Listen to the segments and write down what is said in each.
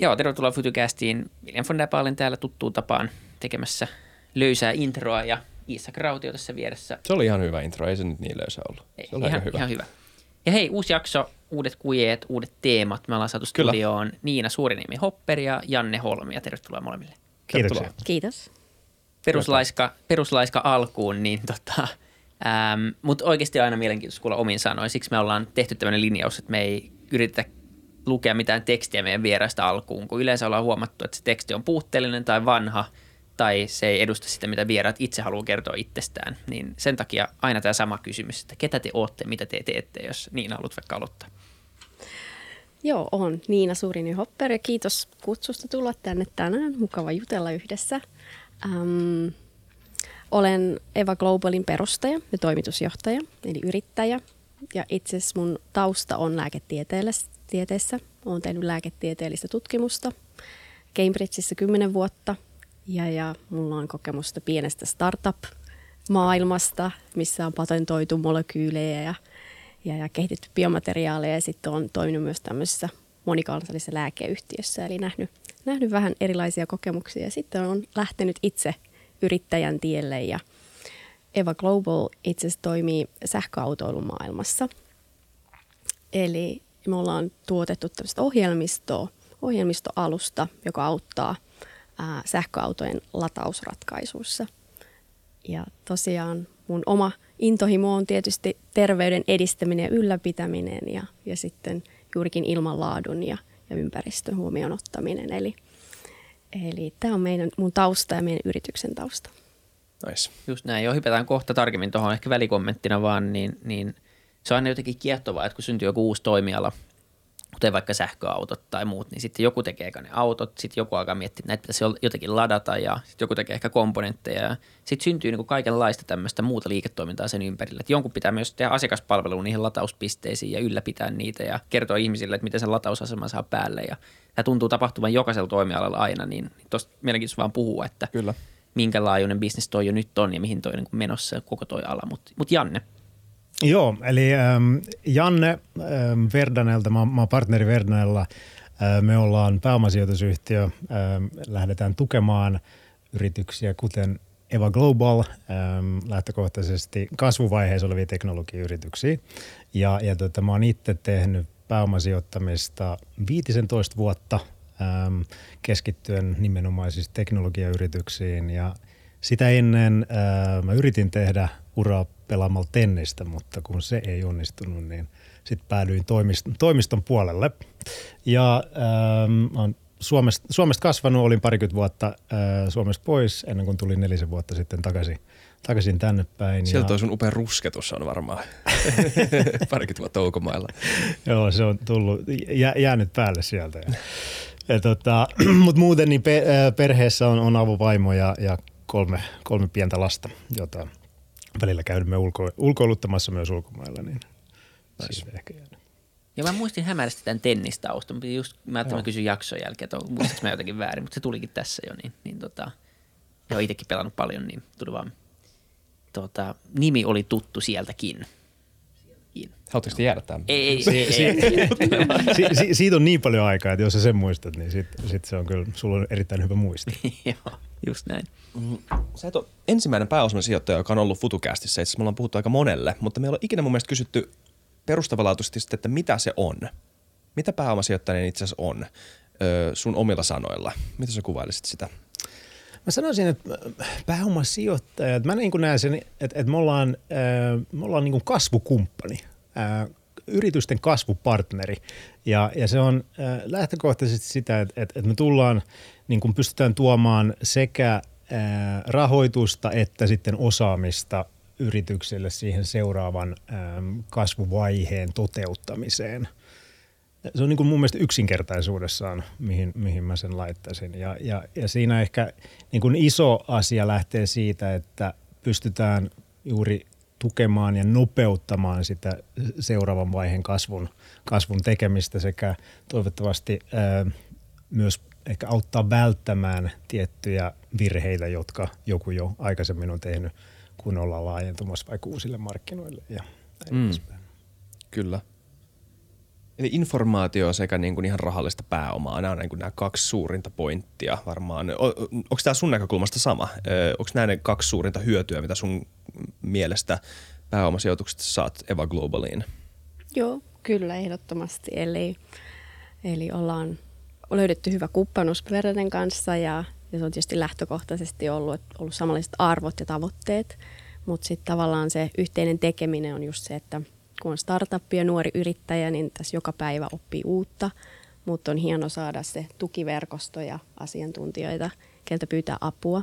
Joo, tervetuloa Futucastiin. William von Dapalen täällä tuttuun tapaan tekemässä löysää introa ja Iisak Rautio tässä vieressä. Se oli ihan hyvä intro, ei se nyt niin löysä ollut. Ei, Se oli ihan, aika hyvä. ihan hyvä. Ja hei, uusi jakso, uudet kujeet, uudet teemat. Me ollaan saatu Kyllä. studioon Niina Suuriniemi Hopper ja Janne Holmi ja tervetuloa molemmille. Kiitoksia. Tervetuloa. Kiitos. Peruslaiska, peruslaiska alkuun, niin tota, ähm, mutta oikeasti aina mielenkiintoista kuulla omin sanoin. Siksi me ollaan tehty tämmöinen linjaus, että me ei yritetä lukea mitään tekstiä meidän vieraista alkuun, kun yleensä ollaan huomattu, että se teksti on puutteellinen tai vanha, tai se ei edusta sitä, mitä vieraat itse haluaa kertoa itsestään. Niin sen takia aina tämä sama kysymys, että ketä te ootte, mitä te teette, jos niin haluat vaikka aloittaa. Joo, on Niina Suurini Hopper ja kiitos kutsusta tulla tänne tänään. Mukava jutella yhdessä. Ähm, olen Eva Globalin perustaja ja toimitusjohtaja, eli yrittäjä. Ja itse asiassa mun tausta on lääketieteessä. Olen tehnyt lääketieteellistä tutkimusta Cambridgeissa 10 vuotta. Ja, ja mulla on kokemusta pienestä startup-maailmasta, missä on patentoitu molekyylejä ja ja, ja kehitetty biomateriaaleja ja sitten on toiminut myös tämmöisessä monikansallisessa lääkeyhtiössä, eli nähnyt, nähnyt vähän erilaisia kokemuksia ja sitten on lähtenyt itse yrittäjän tielle ja Eva Global itse asiassa toimii sähköautoilumaailmassa. Eli me ollaan tuotettu tämmöistä ohjelmistoa, ohjelmistoalusta, joka auttaa ää, sähköautojen latausratkaisuissa. Ja tosiaan mun oma intohimo on tietysti terveyden edistäminen ja ylläpitäminen ja, ja sitten juurikin ilmanlaadun ja, ja ympäristön huomioon ottaminen. Eli, eli tämä on meidän, mun tausta ja meidän yrityksen tausta. Nice. Just näin, jo hypätään kohta tarkemmin tuohon ehkä välikommenttina vaan, niin, niin se on aina jotenkin kiehtovaa, että kun syntyy joku uusi toimiala, kuten vaikka sähköautot tai muut, niin sitten joku tekee ne autot, sitten joku alkaa miettiä, että näitä pitäisi jotenkin ladata ja sitten joku tekee ehkä komponentteja ja sitten syntyy niin kaikenlaista tämmöistä muuta liiketoimintaa sen ympärille. Että jonkun pitää myös tehdä asiakaspalvelua niihin latauspisteisiin ja ylläpitää niitä ja kertoa ihmisille, että miten sen latausaseman saa päälle ja tämä tuntuu tapahtuvan jokaisella toimialalla aina, niin tuosta mielenkiintoista vaan puhua, että Kyllä. minkä laajuinen bisnes toi jo nyt on ja mihin toi on niin menossa koko toi ala. Mutta mut Janne, Joo, eli ähm, Janne ähm, Verdanelta, mä, mä oon partneri Verdanella. Äh, me ollaan pääomasijoitusyhtiö, ähm, lähdetään tukemaan yrityksiä kuten Eva Global, ähm, lähtökohtaisesti kasvuvaiheessa olevia teknologiayrityksiä. Ja, ja tota, mä oon itse tehnyt pääomasijoittamista 15 vuotta ähm, keskittyen nimenomaan siis teknologiayrityksiin ja sitä ennen ää, mä yritin tehdä uraa pelaamalla tennistä, mutta kun se ei onnistunut, niin sitten päädyin toimiston, toimiston puolelle. Ja ää, mä oon Suomesta, Suomesta kasvanut, olin parikymmentä vuotta ää, Suomesta pois ennen kuin tulin nelisen vuotta sitten takaisin, takaisin tänne päin. Sieltä ja, toi sun upea rusketus on varmaan parikymmentä vuotta ulkomailla. Joo, se on tullut, jä, jäänyt päälle sieltä. Ja, ja tota, Mutta muuten niin pe, ää, perheessä on, on avovaimo ja, ja kolme, kolme pientä lasta, jota välillä käymme ulko, ulkoiluttamassa myös ulkomailla. Niin nice. ehkä jäänyt. Ja mä muistin hämärästi tämän tennistaustan, mutta just mä ajattelin, mä kysyn jakson jälkeen, että muistatko mä jotenkin väärin, mutta se tulikin tässä jo, niin, niin tota, ja itsekin pelannut paljon, niin tuli vaan, tota, nimi oli tuttu sieltäkin. Sieltäkin. Haluatteko te jäädä tämän? Ei, ei, ei, ei, ei. Si, si, siitä on niin paljon aikaa, että jos sä sen muistat, niin sit, sit se on kyllä, sulla on erittäin hyvä muisti. Joo, just näin. Sä et ole ensimmäinen pääosainen sijoittaja, joka on ollut FutuCastissa. Itse asiassa me ollaan puhuttu aika monelle, mutta meillä on ikinä mun mielestä kysytty perustavanlaatuisesti että mitä se on. Mitä pääomasijoittaminen itse asiassa on öö, sun omilla sanoilla? Miten sä kuvailisit sitä? Mä sanoisin, että pääomasijoittajat, mä niin kuin näen sen, että, että me ollaan, äh, me ollaan niin kuin kasvukumppani, äh, yritysten kasvupartneri. Ja, ja se on äh, lähtökohtaisesti sitä, että, että, me tullaan, niin kuin pystytään tuomaan sekä äh, rahoitusta että sitten osaamista yrityksille siihen seuraavan ähm, kasvuvaiheen toteuttamiseen – se on niin kuin mun mielestä yksinkertaisuudessaan, mihin, mihin mä sen laittaisin. Ja, ja, ja siinä ehkä niin kuin iso asia lähtee siitä, että pystytään juuri tukemaan ja nopeuttamaan sitä seuraavan vaiheen kasvun, kasvun tekemistä sekä toivottavasti ää, myös ehkä auttaa välttämään tiettyjä virheitä, jotka joku jo aikaisemmin on tehnyt, kun ollaan laajentumassa vaikka uusille markkinoille ja näin Mm. edespäin. Kyllä. Eli informaatio sekä niin kuin ihan rahallista pääomaa, nämä on niin kuin nämä kaksi suurinta pointtia varmaan. O, onko tämä sun näkökulmasta sama? onko nämä ne kaksi suurinta hyötyä, mitä sun mielestä pääomasijoituksesta saat Eva Globaliin? Joo, kyllä ehdottomasti. Eli, eli ollaan löydetty hyvä kumppanuus Verden kanssa ja, ja se on tietysti lähtökohtaisesti ollut, ollut samanlaiset arvot ja tavoitteet, mutta sitten tavallaan se yhteinen tekeminen on just se, että kun on startup ja nuori yrittäjä, niin tässä joka päivä oppii uutta, mutta on hieno saada se tukiverkosto ja asiantuntijoita, keltä pyytää apua.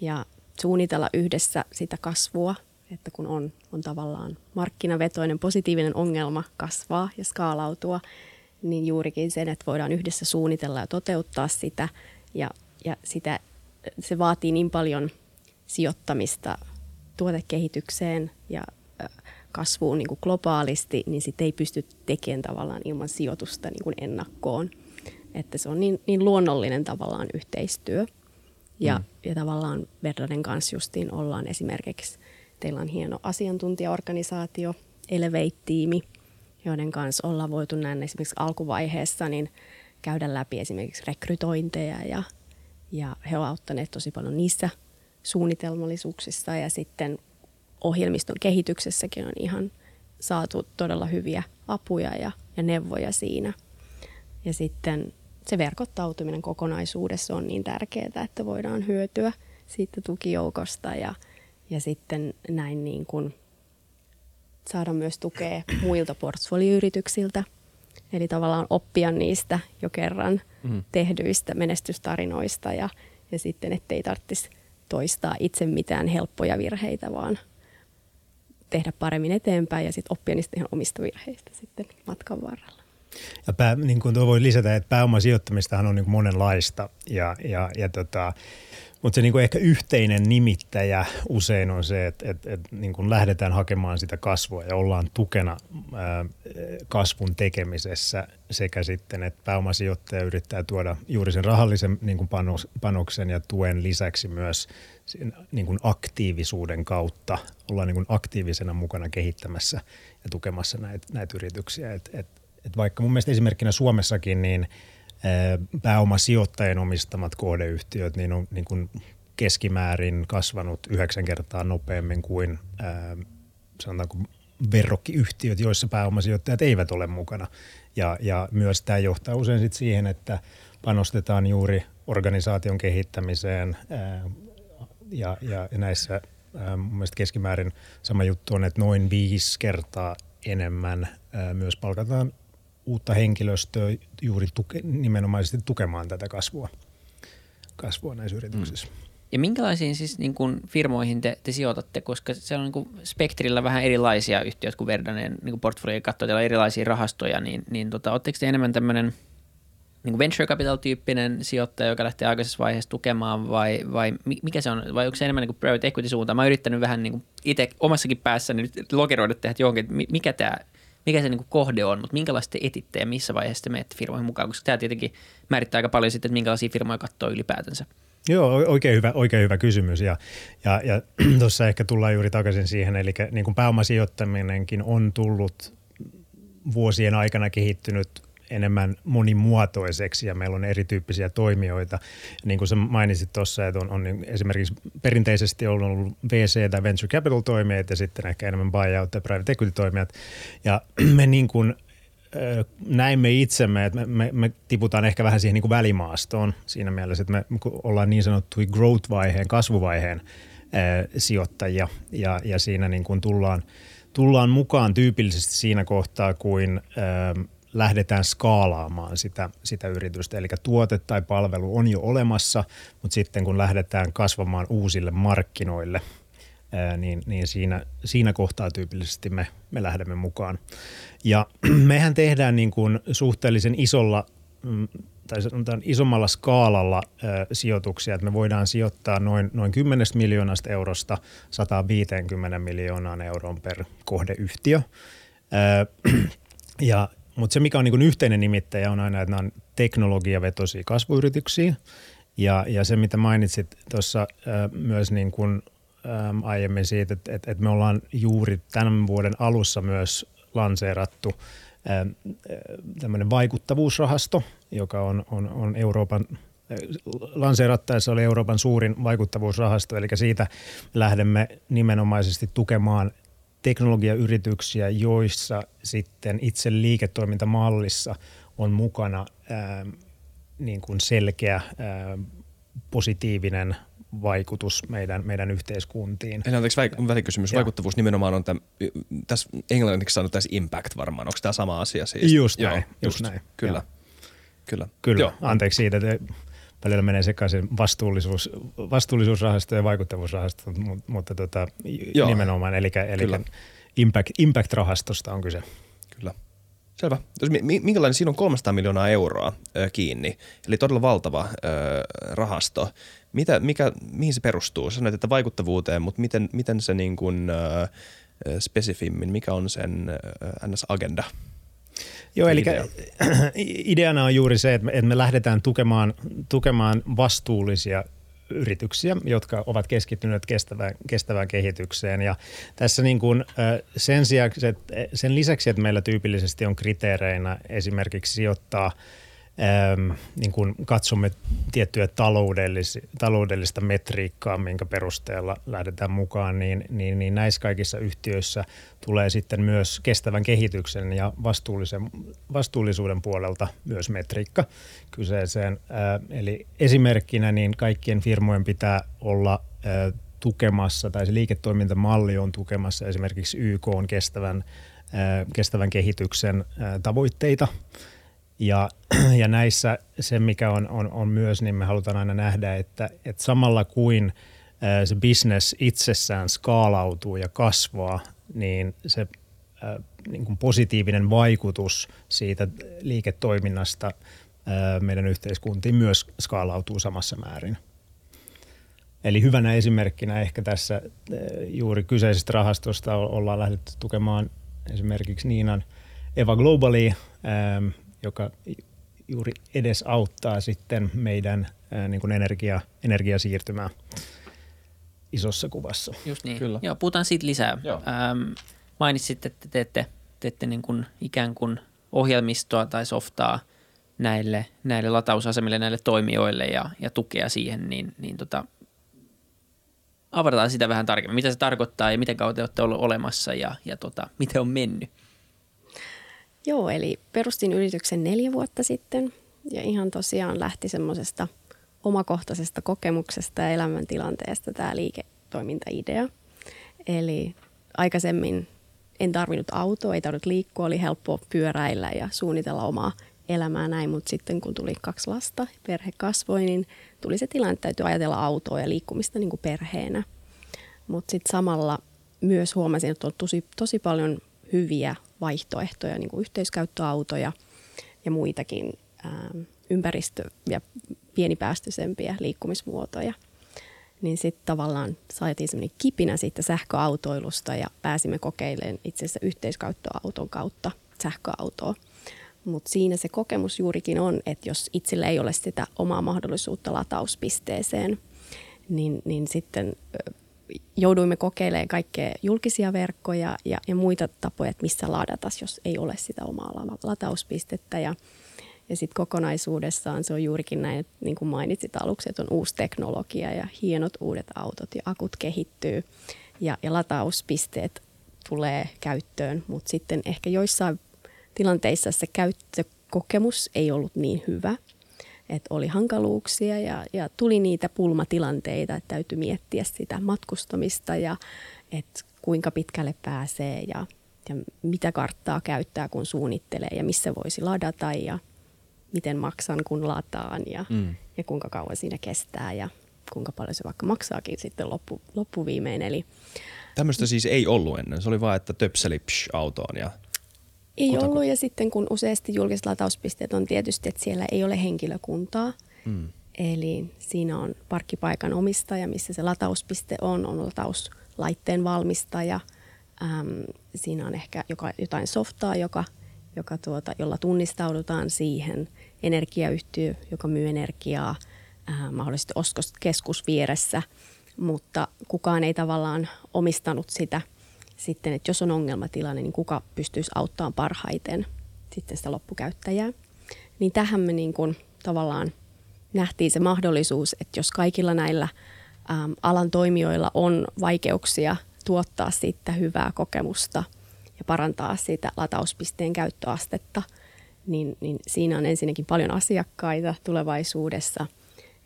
Ja suunnitella yhdessä sitä kasvua, että kun on, on tavallaan markkinavetoinen positiivinen ongelma kasvaa ja skaalautua, niin juurikin sen, että voidaan yhdessä suunnitella ja toteuttaa sitä. Ja, ja sitä, se vaatii niin paljon sijoittamista tuotekehitykseen ja kasvuun niin kuin globaalisti, niin sitä ei pysty tekemään tavallaan ilman sijoitusta niin kuin ennakkoon. Että se on niin, niin luonnollinen tavallaan yhteistyö. Ja, mm. ja tavallaan Verdaden kanssa justiin ollaan esimerkiksi, teillä on hieno asiantuntijaorganisaatio, Elevate-tiimi, joiden kanssa ollaan voitu näin esimerkiksi alkuvaiheessa niin käydä läpi esimerkiksi rekrytointeja ja, ja he ovat auttaneet tosi paljon niissä suunnitelmallisuuksissa ja sitten ohjelmiston kehityksessäkin on ihan saatu todella hyviä apuja ja, ja neuvoja siinä. Ja sitten se verkottautuminen kokonaisuudessa on niin tärkeää, että voidaan hyötyä siitä tukijoukosta ja, ja sitten näin niin kuin saada myös tukea muilta portfolioyrityksiltä. Eli tavallaan oppia niistä jo kerran mm. tehdyistä menestystarinoista ja, ja sitten ettei tarvitsisi toistaa itse mitään helppoja virheitä, vaan tehdä paremmin eteenpäin ja sitten oppia niistä ihan omista virheistä sitten matkan varrella. Ja pää, niin kuin voi lisätä, että pääomasijoittamistahan on niin kuin monenlaista ja, ja, ja tota, mutta se niin kuin ehkä yhteinen nimittäjä usein on se, että, että, että niin kuin lähdetään hakemaan sitä kasvua ja ollaan tukena kasvun tekemisessä sekä sitten, että pääomasijoittaja yrittää tuoda juuri sen rahallisen niin kuin panoksen ja tuen lisäksi myös sen, niin kuin aktiivisuuden kautta ollaan niin kuin aktiivisena mukana kehittämässä ja tukemassa näitä, näitä yrityksiä. Et, et, et vaikka mun mielestä esimerkkinä Suomessakin niin – pääomasijoittajien omistamat kohdeyhtiöt niin on niin kuin keskimäärin kasvanut yhdeksän kertaa nopeammin kuin sanotaanko verrokkiyhtiöt, joissa pääomasijoittajat eivät ole mukana. Ja, ja myös tämä johtaa usein sit siihen, että panostetaan juuri organisaation kehittämiseen ää, ja, ja näissä ää, mun mielestä keskimäärin sama juttu on, että noin viisi kertaa enemmän myös palkataan uutta henkilöstöä juuri tuke, nimenomaisesti tukemaan tätä kasvua, kasvua näissä yrityksissä. Mm. Ja minkälaisiin siis niin kuin firmoihin te, te sijoitatte, koska se on niin kuin Spektrillä vähän erilaisia yhtiöitä kuin Verdanen niin kuin portfolio katsoo, teillä on erilaisia rahastoja, niin, niin tota, oletteko te enemmän tämmöinen niin kuin venture capital-tyyppinen sijoittaja, joka lähtee aikaisessa vaiheessa tukemaan vai, vai mikä se on, vai onko se enemmän niin kuin private equity suuntaan? Mä oon yrittänyt vähän niin kuin itse omassakin päässäni nyt lokeroida tehdä johonkin, että mikä tämä mikä se niin kuin kohde on, mutta minkälaista te etitte ja missä vaiheessa te menette firmoihin mukaan, koska tämä tietenkin määrittää aika paljon sitten, että minkälaisia firmoja katsoo ylipäätänsä. Joo, oikein hyvä, oikein hyvä kysymys ja, ja, ja tuossa ehkä tullaan juuri takaisin siihen, eli niin kuin pääomasijoittaminenkin on tullut vuosien aikana kehittynyt enemmän monimuotoiseksi ja meillä on erityyppisiä toimijoita. Niin kuin sä mainitsit tuossa, että on, on niin esimerkiksi perinteisesti ollut VC tai venture capital toimijat ja sitten ehkä enemmän buyout tai private equity toimijat. Ja me niin kuin näimme itsemme, että me, me, me tiputaan ehkä vähän siihen niin kuin välimaastoon siinä mielessä, että me ollaan niin sanottu growth-vaiheen, kasvuvaiheen ää, sijoittajia ja, ja siinä niin kuin tullaan, tullaan mukaan tyypillisesti siinä kohtaa, kuin ää, lähdetään skaalaamaan sitä, sitä yritystä. Eli tuote tai palvelu on jo olemassa, mutta sitten kun lähdetään kasvamaan uusille markkinoille, niin, niin siinä, siinä kohtaa tyypillisesti me, me lähdemme mukaan. Ja mehän tehdään niin kuin suhteellisen isolla mm, tai sanotaan isommalla skaalalla ää, sijoituksia, että me voidaan sijoittaa noin, noin 10 miljoonasta eurosta 150 miljoonaan euroon per kohdeyhtiö. Ää, ja, mutta se, mikä on niin yhteinen nimittäjä, on aina, että nämä on teknologiavetoisia kasvuyrityksiä. Ja, ja se, mitä mainitsit tuossa myös niin kuin, ä, aiemmin siitä, että, että, että me ollaan juuri tämän vuoden alussa myös lanseerattu tämmöinen vaikuttavuusrahasto, joka on, on, on Euroopan lanseerattaessa oli Euroopan suurin vaikuttavuusrahasto, eli siitä lähdemme nimenomaisesti tukemaan teknologiayrityksiä, joissa sitten itse liiketoimintamallissa on mukana ää, niin kuin selkeä ää, positiivinen vaikutus meidän, meidän yhteiskuntiin. Eli anteeksi välikysymys. Vaikuttavuus nimenomaan on tämän, tässä englanniksi sanottu tässä impact varmaan. Onko tämä sama asia siis? Just näin. Joo, just, just näin. Kyllä. Joo. Kyllä. Kyllä. Joo. Anteeksi siitä, että välillä menee sekaisin vastuullisuus, vastuullisuusrahasto ja vaikuttavuusrahasto, mutta, mutta tota, nimenomaan, eli, eli impact, impact-rahastosta on kyse. Kyllä. Selvä. Minkälainen siinä on 300 miljoonaa euroa ö, kiinni, eli todella valtava ö, rahasto. Mitä, mikä, mihin se perustuu? Sanoit, että vaikuttavuuteen, mutta miten, miten se niin kuin, ö, spesifimmin, mikä on sen NS-agenda? Joo, eli idea. ideana on juuri se, että me, että me lähdetään tukemaan, tukemaan vastuullisia yrityksiä, jotka ovat keskittyneet kestävään, kestävään kehitykseen. Ja tässä niin kuin, sen, sijaan, sen lisäksi, että meillä tyypillisesti on kriteereinä esimerkiksi sijoittaa – ähm, niin kun katsomme tiettyä taloudellis, taloudellista metriikkaa, minkä perusteella lähdetään mukaan, niin, niin, niin näissä kaikissa yhtiöissä tulee sitten myös kestävän kehityksen ja vastuullisen, vastuullisuuden puolelta myös metriikka kyseeseen. Äh, eli esimerkkinä niin kaikkien firmojen pitää olla äh, tukemassa tai se liiketoimintamalli on tukemassa esimerkiksi YK on kestävän, kestävän kehityksen tavoitteita – ja, ja näissä se, mikä on, on, on myös, niin me halutaan aina nähdä, että, että samalla kuin se business itsessään skaalautuu ja kasvaa, niin se niin kuin positiivinen vaikutus siitä liiketoiminnasta meidän yhteiskuntiin myös skaalautuu samassa määrin. Eli hyvänä esimerkkinä ehkä tässä juuri kyseisestä rahastosta ollaan lähdetty tukemaan esimerkiksi Niinan Eva Globally, joka juuri edes auttaa sitten meidän ää, niin kuin energia, energiasiirtymää isossa kuvassa. Just niin. Kyllä. Joo, puhutaan siitä lisää. Joo. Ähm, mainitsit, että teette, teette niin kuin ikään kuin ohjelmistoa tai softaa näille, näille latausasemille, näille toimijoille ja, ja tukea siihen, niin, niin tota, avataan sitä vähän tarkemmin. Mitä se tarkoittaa ja miten kautta olette ollut olemassa ja, ja tota, miten on mennyt? Joo, eli perustin yrityksen neljä vuotta sitten ja ihan tosiaan lähti semmoisesta omakohtaisesta kokemuksesta ja elämäntilanteesta tämä liiketoimintaidea. Eli aikaisemmin en tarvinnut autoa, ei tarvinnut liikkua, oli helppo pyöräillä ja suunnitella omaa elämää näin, mutta sitten kun tuli kaksi lasta, perhe kasvoi, niin tuli se tilanne, että täytyy ajatella autoa ja liikkumista niin kuin perheenä. Mutta sitten samalla myös huomasin, että on tosi, tosi paljon hyviä vaihtoehtoja, niin kuin yhteiskäyttöautoja ja muitakin ää, ympäristö- ja pienipäästöisempiä liikkumismuotoja. Niin sitten tavallaan saatiin semmoinen kipinä siitä sähköautoilusta ja pääsimme kokeilemaan itse asiassa yhteiskäyttöauton kautta sähköautoa. Mutta siinä se kokemus juurikin on, että jos itsellä ei ole sitä omaa mahdollisuutta latauspisteeseen, niin, niin sitten jouduimme kokeilemaan kaikkea julkisia verkkoja ja, ja muita tapoja, että missä ladata, jos ei ole sitä omaa latauspistettä. Ja, ja sitten kokonaisuudessaan se on juurikin näin, että niin kuin mainitsit aluksi, että on uusi teknologia ja hienot uudet autot ja akut kehittyy ja, ja latauspisteet tulee käyttöön, mutta sitten ehkä joissain tilanteissa se käyttökokemus ei ollut niin hyvä – että oli hankaluuksia ja, ja tuli niitä pulmatilanteita, että täytyy miettiä sitä matkustamista ja että kuinka pitkälle pääsee ja, ja mitä karttaa käyttää, kun suunnittelee ja missä voisi ladata ja miten maksan, kun lataan ja, mm. ja kuinka kauan siinä kestää ja kuinka paljon se vaikka maksaakin sitten loppu, loppuviimein. Eli, Tämmöistä siis ei ollut ennen, se oli vaan, että töpseli autoon ja ei Kutako? ollut ja sitten kun useasti julkiset latauspisteet on tietysti, että siellä ei ole henkilökuntaa. Mm. Eli siinä on parkkipaikan omistaja, missä se latauspiste on, on latauslaitteen valmistaja. Äm, siinä on ehkä joka, jotain softaa, joka, joka tuota, jolla tunnistaudutaan siihen. Energiayhtiö, joka myy energiaa, ää, mahdollisesti ostoskeskus vieressä, mutta kukaan ei tavallaan omistanut sitä – sitten, että jos on ongelmatilanne, niin kuka pystyisi auttamaan parhaiten. sitten sitä loppukäyttäjää. Niin tähän me niin kuin tavallaan nähtiin se mahdollisuus, että jos kaikilla näillä äm, alan toimijoilla on vaikeuksia tuottaa siitä hyvää kokemusta ja parantaa sitä latauspisteen käyttöastetta, niin, niin siinä on ensinnäkin paljon asiakkaita tulevaisuudessa.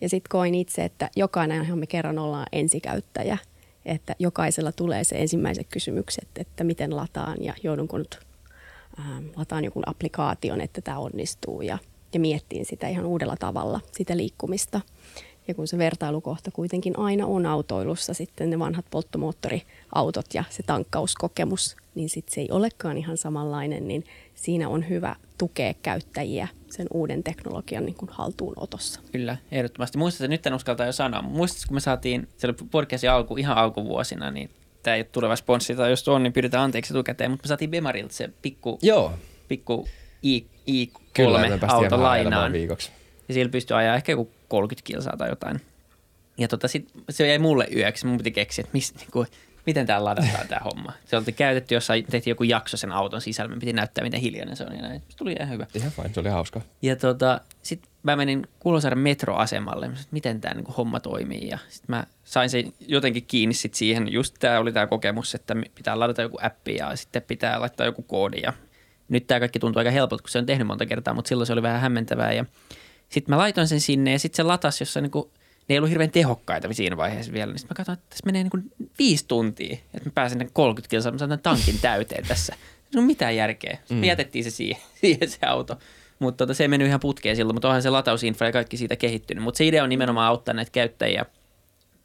Ja sitten koin itse, että jokainenhan me kerran ollaan ensikäyttäjä, että jokaisella tulee se ensimmäiset kysymykset, että miten lataan ja joudunko nyt ähm, lataan joku applikaation, että tämä onnistuu. Ja, ja miettiin sitä ihan uudella tavalla, sitä liikkumista – ja kun se vertailukohta kuitenkin aina on autoilussa sitten ne vanhat polttomoottoriautot ja se tankkauskokemus, niin sitten se ei olekaan ihan samanlainen, niin siinä on hyvä tukea käyttäjiä sen uuden teknologian niin kuin haltuunotossa. Kyllä, ehdottomasti. Muistatko, nyt en uskalta jo sanoa, muistatko, kun me saatiin, se oli podcastin alku, ihan alkuvuosina, niin tämä ei ole tuleva sponssi, tai jos on, niin pyydetään anteeksi etukäteen, mutta me saatiin Bemarilta se pikku, Joo. pikku i, i3-auto lainaan. viikoksi. Ja siellä pystyi ajaa ehkä joku 30 kilsaa tai jotain. Ja tota, sit, se jäi mulle yöksi. Mun piti keksiä, että mis, niinku, miten tää ladataan tämä homma. Se oli käytetty jossain, tehtiin joku jakso sen auton sisällä. Me piti näyttää, miten hiljainen se on ja näin. Se tuli ihan hyvä. Ihan fine, se oli hauska. Ja tota, sitten mä menin Kulosaaren metroasemalle, että miten tämä niinku homma toimii. Ja sitten mä sain sen jotenkin kiinni sit siihen. Just tämä oli tämä kokemus, että pitää ladata joku appi ja sitten pitää laittaa joku koodi. Ja nyt tämä kaikki tuntuu aika helpolta, kun se on tehnyt monta kertaa, mutta silloin se oli vähän hämmentävää. Ja sitten mä laitoin sen sinne ja sitten se latasi, jossa niinku, ne ei ollut hirveän tehokkaita siinä vaiheessa vielä. Niin sitten mä katsoin, että tässä menee niinku viisi tuntia, että mä pääsen 30 kilsaa, mä saan tankin täyteen tässä. Se on mitään järkeä. Mm. Me jätettiin se siihen, siihen se auto. Mutta tota, se ei mennyt ihan putkeen silloin, mutta onhan se latausinfra ja kaikki siitä kehittynyt. Mutta se idea on nimenomaan auttaa näitä käyttäjiä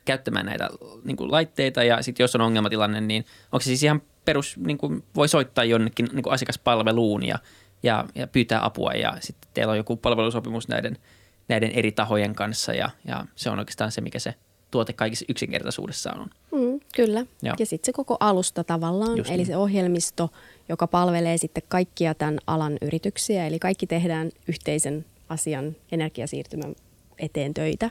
käyttämään näitä niin kuin, laitteita ja sitten jos on ongelmatilanne, niin onko se siis ihan perus, niin kuin, voi soittaa jonnekin niin kuin asiakaspalveluun ja ja, ja pyytää apua ja sitten teillä on joku palvelusopimus näiden, näiden eri tahojen kanssa ja, ja se on oikeastaan se, mikä se tuote kaikissa yksinkertaisuudessaan on. Mm, kyllä. Joo. Ja sitten se koko alusta tavallaan, Just eli niin. se ohjelmisto, joka palvelee sitten kaikkia tämän alan yrityksiä, eli kaikki tehdään yhteisen asian energiasiirtymän eteen töitä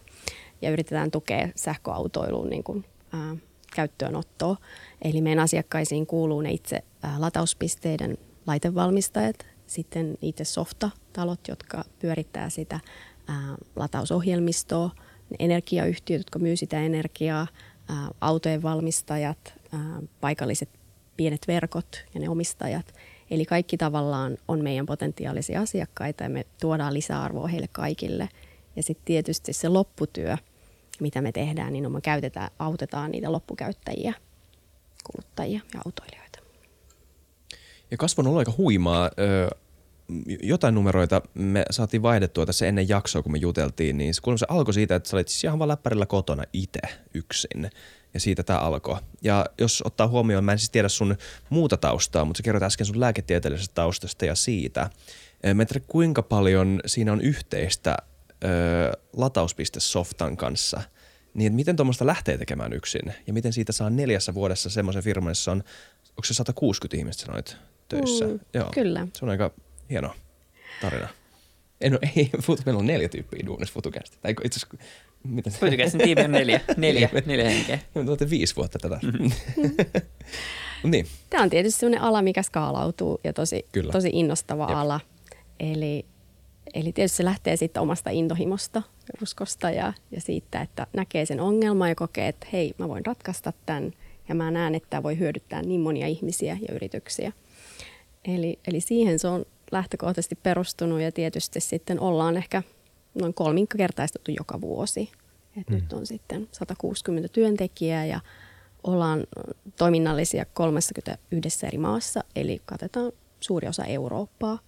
ja yritetään tukea sähköautoiluun niin kuin, ää, käyttöönottoa. Eli meidän asiakkaisiin kuuluu ne itse ää, latauspisteiden laitevalmistajat, sitten itse softatalot, jotka pyörittää sitä latausohjelmistoa, ne energiayhtiöt, jotka myy sitä energiaa, autojen valmistajat, paikalliset pienet verkot ja ne omistajat. Eli kaikki tavallaan on meidän potentiaalisia asiakkaita ja me tuodaan lisäarvoa heille kaikille. Ja sitten tietysti se lopputyö, mitä me tehdään, niin me käytetään, autetaan niitä loppukäyttäjiä, kuluttajia ja autoilijoita. Ja kasvu on ollut aika huimaa. Jotain numeroita me saatiin vaihdettua tässä ennen jaksoa, kun me juteltiin, niin se, se alkoi siitä, että sä olit siis ihan vaan läppärillä kotona itse yksin. Ja siitä tämä alkoi. Ja jos ottaa huomioon, mä en siis tiedä sun muuta taustaa, mutta sä kerroit äsken sun lääketieteellisestä taustasta ja siitä. Mä en tiedä, kuinka paljon siinä on yhteistä ö, latauspiste-softan kanssa. Niin, että miten tuommoista lähtee tekemään yksin? Ja miten siitä saa neljässä vuodessa semmoisen firman, jossa on, onko se 160 ihmistä sanoit? töissä. Mm, Joo. Kyllä. Se on aika hieno tarina. En ole, ei, meillä on neljä tyyppiä duunissa futukästi. Tai itse asiassa, miten se? Futukästin tiimi on neljä, neljä, neljä henkeä. Me olette viisi vuotta tätä. Mm-hmm. niin. Tämä on tietysti sellainen ala, mikä skaalautuu ja tosi, Kyllä. tosi innostava Jep. ala. Eli, eli tietysti se lähtee sitten omasta intohimosta, uskosta ja, ja siitä, että näkee sen ongelman ja kokee, että hei, mä voin ratkaista tämän ja mä näen, että tämä voi hyödyttää niin monia ihmisiä ja yrityksiä – Eli, eli siihen se on lähtökohtaisesti perustunut ja tietysti sitten ollaan ehkä noin kolminkertaistettu joka vuosi. Et mm. Nyt on sitten 160 työntekijää ja ollaan toiminnallisia 31 eri maassa, eli katetaan suuri osa Eurooppaa.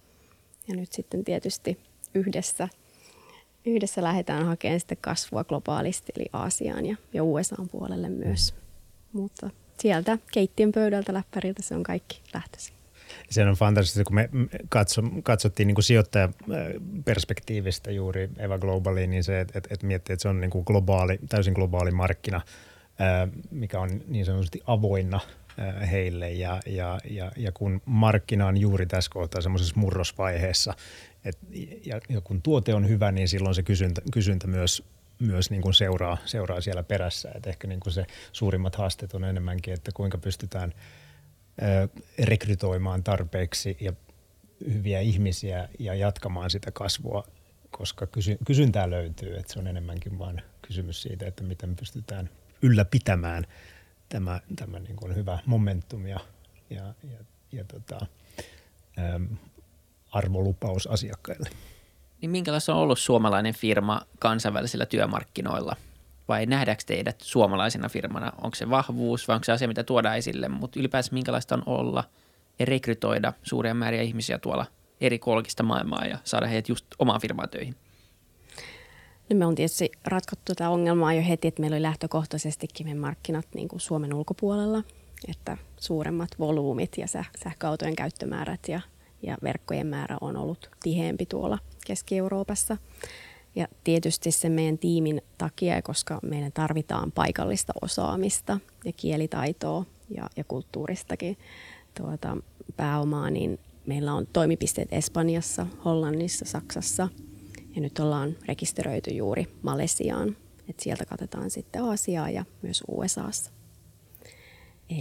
Ja nyt sitten tietysti yhdessä, yhdessä lähdetään hakemaan sitten kasvua globaalisti, eli Aasiaan ja, ja USAn puolelle myös. Mm. Mutta sieltä keittiön pöydältä läppäriltä se on kaikki lähtöisin. Se on fantastista, kun me katso, katsottiin niin kuin sijoittajaperspektiivistä juuri Eva Globaliin, niin se, että et, et miettii, että se on niin kuin globaali, täysin globaali markkina, mikä on niin sanotusti avoinna heille. Ja, ja, ja, ja kun markkina on juuri tässä kohtaa semmoisessa murrosvaiheessa, et, ja, ja kun tuote on hyvä, niin silloin se kysyntä, kysyntä myös myös niin kuin seuraa, seuraa siellä perässä. Et ehkä niin kuin se suurimmat haasteet on enemmänkin, että kuinka pystytään – rekrytoimaan tarpeeksi ja hyviä ihmisiä ja jatkamaan sitä kasvua, koska kysy, kysyntää löytyy. Että se on enemmänkin vain kysymys siitä, että miten pystytään ylläpitämään tämä, tämä niin kuin hyvä momentum ja, ja, ja, ja tota, äm, arvolupaus asiakkaille. Niin minkälaista on ollut suomalainen firma kansainvälisillä työmarkkinoilla? Vai nähdäänkö teidät suomalaisena firmana? Onko se vahvuus vai onko se asia, mitä tuodaan esille? Mutta ylipäänsä minkälaista on olla ja rekrytoida suuria määriä ihmisiä tuolla eri kolkista maailmaa ja saada heidät just omaan firmaan töihin? No me on tietysti ratkottu tätä ongelmaa jo heti, että meillä oli lähtökohtaisestikin meidän markkinat niin kuin Suomen ulkopuolella, että suuremmat volyymit ja sähköautojen käyttömäärät ja, ja verkkojen määrä on ollut tiheempi tuolla Keski-Euroopassa. Ja tietysti se meidän tiimin takia, koska meidän tarvitaan paikallista osaamista ja kielitaitoa ja, ja kulttuuristakin tuota, pääomaa, niin meillä on toimipisteet Espanjassa, Hollannissa, Saksassa ja nyt ollaan rekisteröity juuri Malesiaan. Et sieltä katsotaan sitten Aasiaa ja myös USAssa.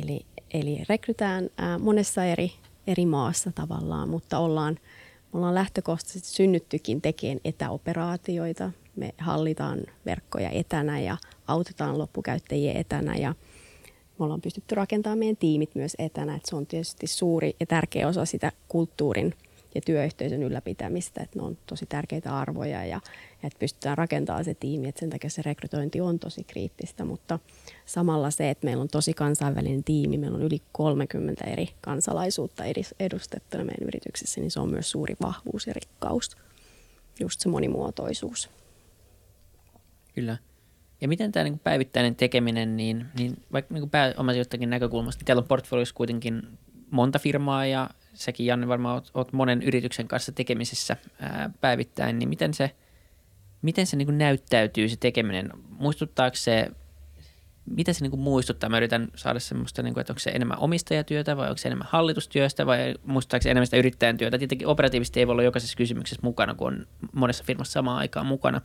Eli, eli rekrytään monessa eri, eri maassa tavallaan, mutta ollaan – me ollaan lähtökohtaisesti synnyttykin tekemään etäoperaatioita. Me hallitaan verkkoja etänä ja autetaan loppukäyttäjiä etänä ja me ollaan pystytty rakentamaan meidän tiimit myös etänä. Että se on tietysti suuri ja tärkeä osa sitä kulttuurin ja työyhteisön ylläpitämistä, että ne on tosi tärkeitä arvoja ja, että pystytään rakentamaan se tiimi, että sen takia se rekrytointi on tosi kriittistä, mutta samalla se, että meillä on tosi kansainvälinen tiimi, meillä on yli 30 eri kansalaisuutta edustettuna meidän yrityksessä, niin se on myös suuri vahvuus ja rikkaus, just se monimuotoisuus. Kyllä. Ja miten tämä niin päivittäinen tekeminen, niin, niin vaikka niin pääomasijoittakin näkökulmasta, niin teillä on portfoliossa kuitenkin monta firmaa ja säkin Janne varmaan oot, oot monen yrityksen kanssa tekemisissä ää, päivittäin, niin miten se, miten se niin näyttäytyy se tekeminen? Muistuttaako se, mitä se niin muistuttaa? Mä yritän saada semmoista, niin kuin, että onko se enemmän omistajatyötä vai onko se enemmän hallitustyöstä vai muistuttaako se enemmän sitä yrittäjän työtä? Tietenkin operatiivisesti ei voi olla jokaisessa kysymyksessä mukana, kun on monessa firmassa samaan aikaan mukana.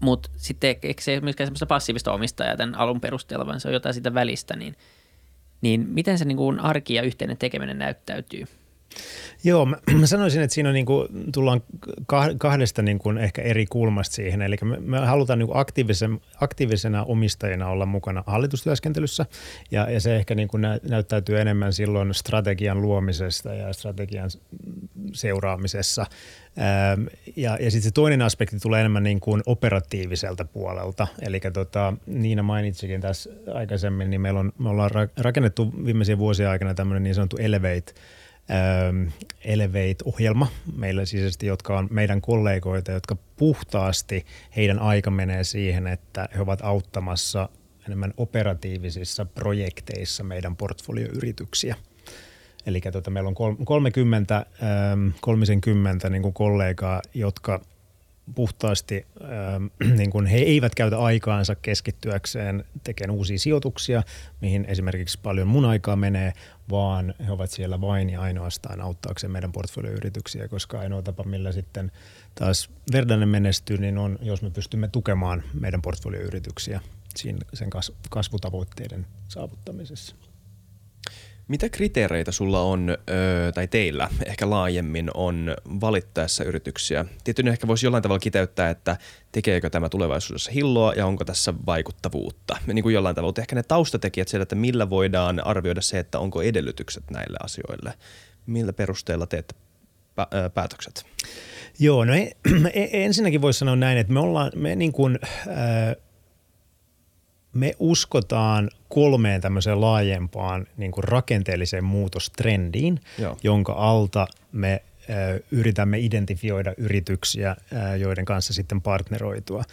Mutta sitten eikö se myöskään semmoista passiivista omistajaa tämän alun perusteella, vaan se on jotain sitä välistä, niin – niin miten se niin kuin arki ja yhteinen tekeminen näyttäytyy? Joo, mä, mä sanoisin, että siinä on niin kuin, tullaan kahdesta niin kuin ehkä eri kulmasta siihen. Eli me, me halutaan niin aktiivisen, aktiivisena omistajina olla mukana hallitustyöskentelyssä ja, ja se ehkä niin kuin näyttäytyy enemmän silloin strategian luomisesta ja strategian seuraamisessa. Ähm, ja, ja sitten se toinen aspekti tulee enemmän niin kuin operatiiviselta puolelta. Eli tota, Niina mainitsikin tässä aikaisemmin, niin meillä on, me ollaan rakennettu viimeisen vuosien aikana tämmöinen niin sanottu Elevate – Elevate-ohjelma meillä sisäisesti, jotka on meidän kollegoita, jotka puhtaasti heidän aika menee siihen, että he ovat auttamassa enemmän operatiivisissa projekteissa meidän portfolioyrityksiä. Eli tuota, meillä on 30, 30 ähm, niin kuin kollegaa, jotka puhtaasti, ähm, niin kuin he eivät käytä aikaansa keskittyäkseen tekemään uusia sijoituksia, mihin esimerkiksi paljon mun aikaa menee, vaan he ovat siellä vain ja ainoastaan auttaakseen meidän portfolioyrityksiä, koska ainoa tapa, millä sitten taas Verdanen menestyy, niin on, jos me pystymme tukemaan meidän portfolioyrityksiä siinä sen kasvutavoitteiden saavuttamisessa. Mitä kriteereitä sulla on, tai teillä ehkä laajemmin on valittaessa yrityksiä? Tietysti ehkä voisi jollain tavalla kiteyttää, että tekeekö tämä tulevaisuudessa hilloa ja onko tässä vaikuttavuutta? Niin kuin jollain tavalla, ehkä ne taustatekijät siellä, että millä voidaan arvioida se, että onko edellytykset näille asioille. Millä perusteella teet päätökset? Joo, no e, ensinnäkin voisi sanoa näin, että me ollaan, me niin kuin, äh, me uskotaan kolmeen tämmöiseen laajempaan niin kuin rakenteelliseen muutostrendiin, Joo. jonka alta me yritämme identifioida yrityksiä, joiden kanssa sitten partneroitua.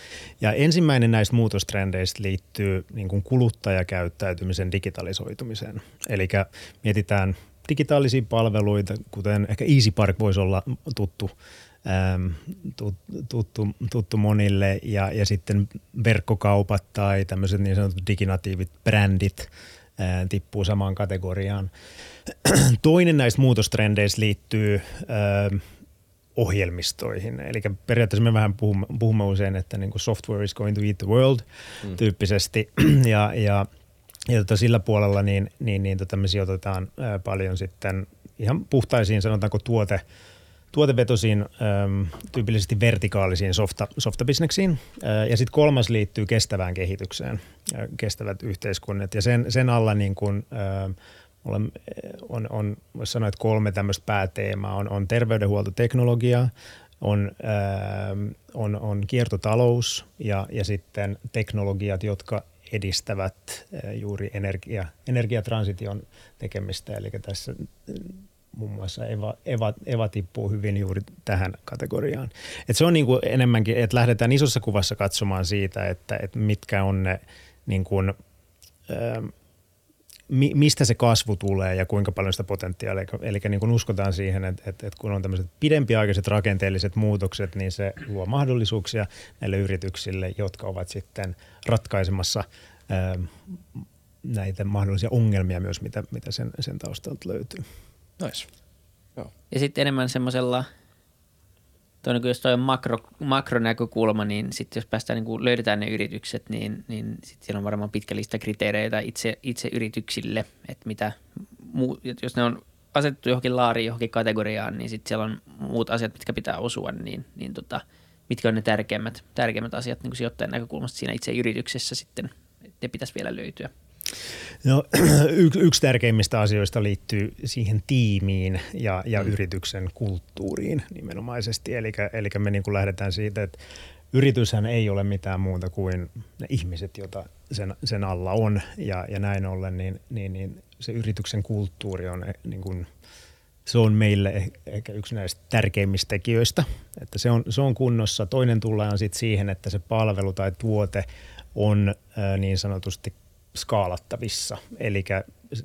Ja ensimmäinen näistä muutostrendeistä liittyy niin kuin kuluttajakäyttäytymisen digitalisoitumiseen. Eli mietitään digitaalisia palveluita, kuten ehkä Easy Park voisi olla tuttu tuttu, tuttu monille ja, ja sitten verkkokaupat tai tämmöiset niin sanotut diginatiivit brändit tippuu samaan kategoriaan. Toinen näistä muutostrendeistä liittyy ohjelmistoihin. Eli periaatteessa me vähän puhumme, puhumme usein, että niin kuin software is going to eat the world mm. tyyppisesti. ja, ja, ja tota sillä puolella niin, niin, niin tota me sijoitetaan paljon sitten ihan puhtaisiin sanotaanko tuote, tuotevetoisiin, ähm, tyypillisesti vertikaalisiin softa, softabisneksiin. Äh, ja sitten kolmas liittyy kestävään kehitykseen, äh, kestävät yhteiskunnat. Ja sen, sen alla niin kun, äh, on, on, on voisi sanoa, että kolme tämmöistä pääteemaa. On, on terveydenhuoltoteknologia, on, äh, on, on kiertotalous ja, ja sitten teknologiat, jotka edistävät äh, juuri energia, energiatransition tekemistä. Eli tässä muun muassa Eva, Eva, Eva tippuu hyvin juuri tähän kategoriaan. Et se on niin kuin enemmänkin, että lähdetään isossa kuvassa katsomaan siitä, että, että mitkä on ne niin kuin, ähm, mi, mistä se kasvu tulee ja kuinka paljon sitä potentiaalia. Eli, niin kuin uskotaan siihen, että, että, että kun on tämmöiset pidempiaikaiset rakenteelliset muutokset, niin se luo mahdollisuuksia näille yrityksille, jotka ovat sitten ratkaisemassa ähm, näitä mahdollisia ongelmia myös, mitä, mitä sen, sen taustalta löytyy. Nice. Joo. Ja sitten enemmän semmoisella, toinen kun jos toi on makro, makronäkökulma, niin sitten jos päästään niin kuin löydetään ne yritykset, niin, niin sitten siellä on varmaan pitkä lista kriteereitä itse, itse yrityksille, että mitä muu, jos ne on asetettu johonkin laariin, johonkin kategoriaan, niin sitten siellä on muut asiat, mitkä pitää osua, niin, niin tota, mitkä on ne tärkeimmät, tärkeimmät asiat niin kuin sijoittajan näkökulmasta siinä itse yrityksessä sitten, ne pitäisi vielä löytyä. No, yksi, tärkeimmistä asioista liittyy siihen tiimiin ja, ja mm. yrityksen kulttuuriin nimenomaisesti. Eli, eli me niin kuin lähdetään siitä, että yrityshän ei ole mitään muuta kuin ne ihmiset, joita sen, sen alla on. Ja, ja näin ollen niin, niin, niin se yrityksen kulttuuri on eh, niin kuin, se on meille eh, ehkä yksi näistä tärkeimmistä tekijöistä, että se on, se on kunnossa. Toinen tullaan sitten siihen, että se palvelu tai tuote on ää, niin sanotusti skaalattavissa. Eli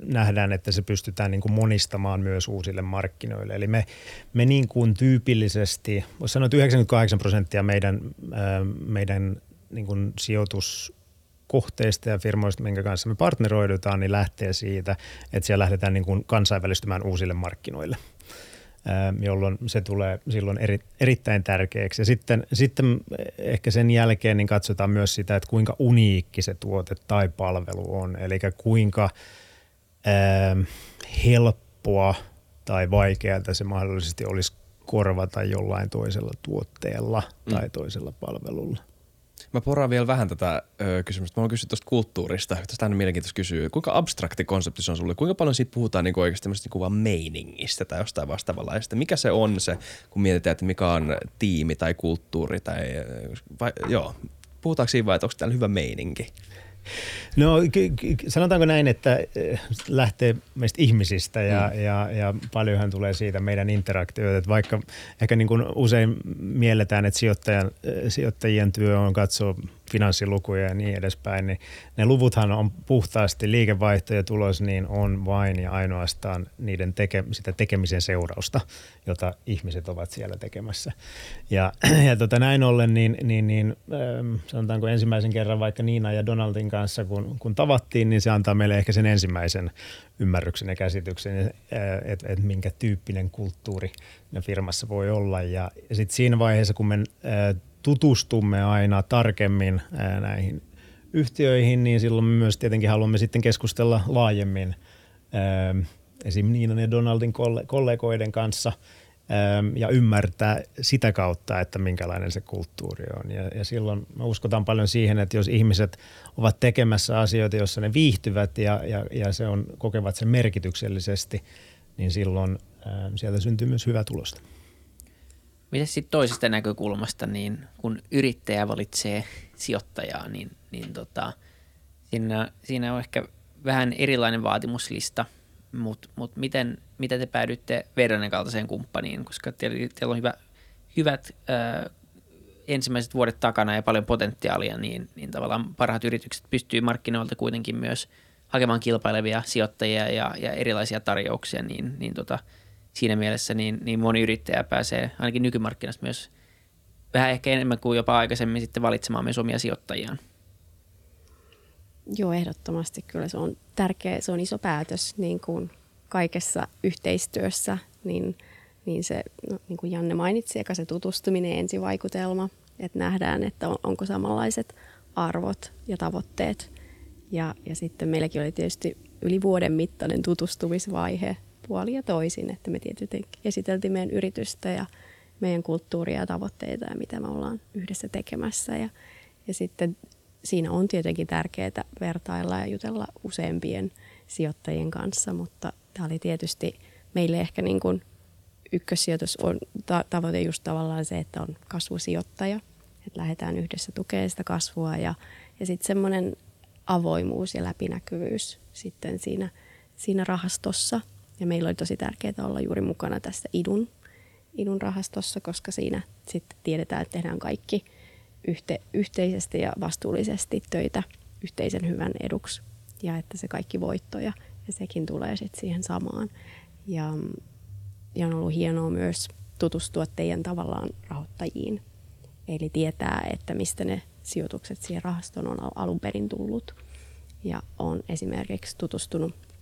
nähdään, että se pystytään niin kuin monistamaan myös uusille markkinoille. Eli me, me niin kuin tyypillisesti, voisi sanoa, että 98 prosenttia meidän, meidän niin kuin sijoituskohteista ja firmoista, minkä kanssa me partneroidutaan, niin lähtee siitä, että siellä lähdetään niin kuin kansainvälistymään uusille markkinoille – jolloin se tulee silloin eri, erittäin tärkeäksi. Ja sitten, sitten ehkä sen jälkeen niin katsotaan myös sitä, että kuinka uniikki se tuote tai palvelu on, eli kuinka ää, helppoa tai vaikealta se mahdollisesti olisi korvata jollain toisella tuotteella mm. tai toisella palvelulla. Mä poraan vielä vähän tätä ö, kysymystä. Mä oon kysynyt tuosta kulttuurista. Tästä on mielenkiintoista kysyä. Kuinka abstrakti konsepti se on sulle? Kuinka paljon siitä puhutaan niin oikeasti tämmöistä niin vaan meiningistä tai jostain vastaavanlaista? Mikä se on se, kun mietitään, että mikä on tiimi tai kulttuuri tai vai, joo. Puhutaanko siinä vai, että onko täällä hyvä meininki? No sanotaanko näin, että eh, lähtee meistä ihmisistä ja, mm. ja, ja paljonhan tulee siitä meidän interaktioita. Että vaikka ehkä niin kuin usein mielletään, että sijoittajan, eh, sijoittajien työ on katsoa finanssilukuja ja niin edespäin, niin ne luvuthan on puhtaasti liikevaihto ja tulos, niin on vain ja ainoastaan niiden teke, sitä tekemisen seurausta, jota ihmiset ovat siellä tekemässä. Ja, ja tota, näin ollen, niin, niin, niin ähm, sanotaanko ensimmäisen kerran vaikka Niina ja Donaldin kanssa, kun, kun tavattiin, niin se antaa meille ehkä sen ensimmäisen ymmärryksen ja käsityksen, että äh, et, et minkä tyyppinen kulttuuri firmassa voi olla. Ja, ja sitten siinä vaiheessa, kun me äh, tutustumme aina tarkemmin näihin yhtiöihin, niin silloin me myös tietenkin haluamme sitten keskustella laajemmin esim. Niinan ja Donaldin kollegoiden kanssa ja ymmärtää sitä kautta, että minkälainen se kulttuuri on. Ja, ja silloin me uskotaan paljon siihen, että jos ihmiset ovat tekemässä asioita, joissa ne viihtyvät ja, ja, ja se on, kokevat sen merkityksellisesti, niin silloin sieltä syntyy myös hyvä tulosta. Miten sitten toisesta näkökulmasta, niin kun yrittäjä valitsee sijoittajaa, niin, niin tota, siinä, siinä on ehkä vähän erilainen vaatimuslista, mutta mut miten, miten te päädyitte Vedonen kaltaiseen kumppaniin, koska teillä, teillä on hyvä, hyvät ö, ensimmäiset vuodet takana ja paljon potentiaalia, niin, niin tavallaan parhaat yritykset pystyy markkinoilta kuitenkin myös hakemaan kilpailevia sijoittajia ja, ja erilaisia tarjouksia, niin, niin tota, – siinä mielessä niin, niin moni yrittäjä pääsee ainakin nykymarkkinasta myös vähän ehkä enemmän kuin jopa aikaisemmin sitten valitsemaan myös omia sijoittajiaan. Joo, ehdottomasti kyllä se on tärkeä, se on iso päätös niin kuin kaikessa yhteistyössä, niin, niin se, no, niin kuin Janne mainitsi, eka se tutustuminen ensivaikutelma, että nähdään, että on, onko samanlaiset arvot ja tavoitteet. Ja, ja sitten meilläkin oli tietysti yli vuoden mittainen tutustumisvaihe, puoli ja toisin, että me tietysti esiteltiin meidän yritystä ja meidän kulttuuria ja tavoitteita ja mitä me ollaan yhdessä tekemässä. Ja, ja sitten siinä on tietenkin tärkeää vertailla ja jutella useampien sijoittajien kanssa, mutta tämä oli tietysti meille ehkä niin kuin ykkössijoitus on ta- tavoite just tavallaan se, että on kasvusijoittaja, että lähdetään yhdessä tukemaan sitä kasvua ja, ja sitten semmoinen avoimuus ja läpinäkyvyys sitten siinä, siinä rahastossa. Ja meillä oli tosi tärkeää olla juuri mukana tässä idun, idun rahastossa, koska siinä sitten tiedetään, että tehdään kaikki yhte, yhteisesti ja vastuullisesti töitä yhteisen hyvän eduksi ja että se kaikki voitto ja, ja sekin tulee sitten siihen samaan. Ja, ja on ollut hienoa myös tutustua teidän tavallaan rahoittajiin. Eli tietää, että mistä ne sijoitukset siihen rahastoon on alun perin tullut. Ja on esimerkiksi tutustunut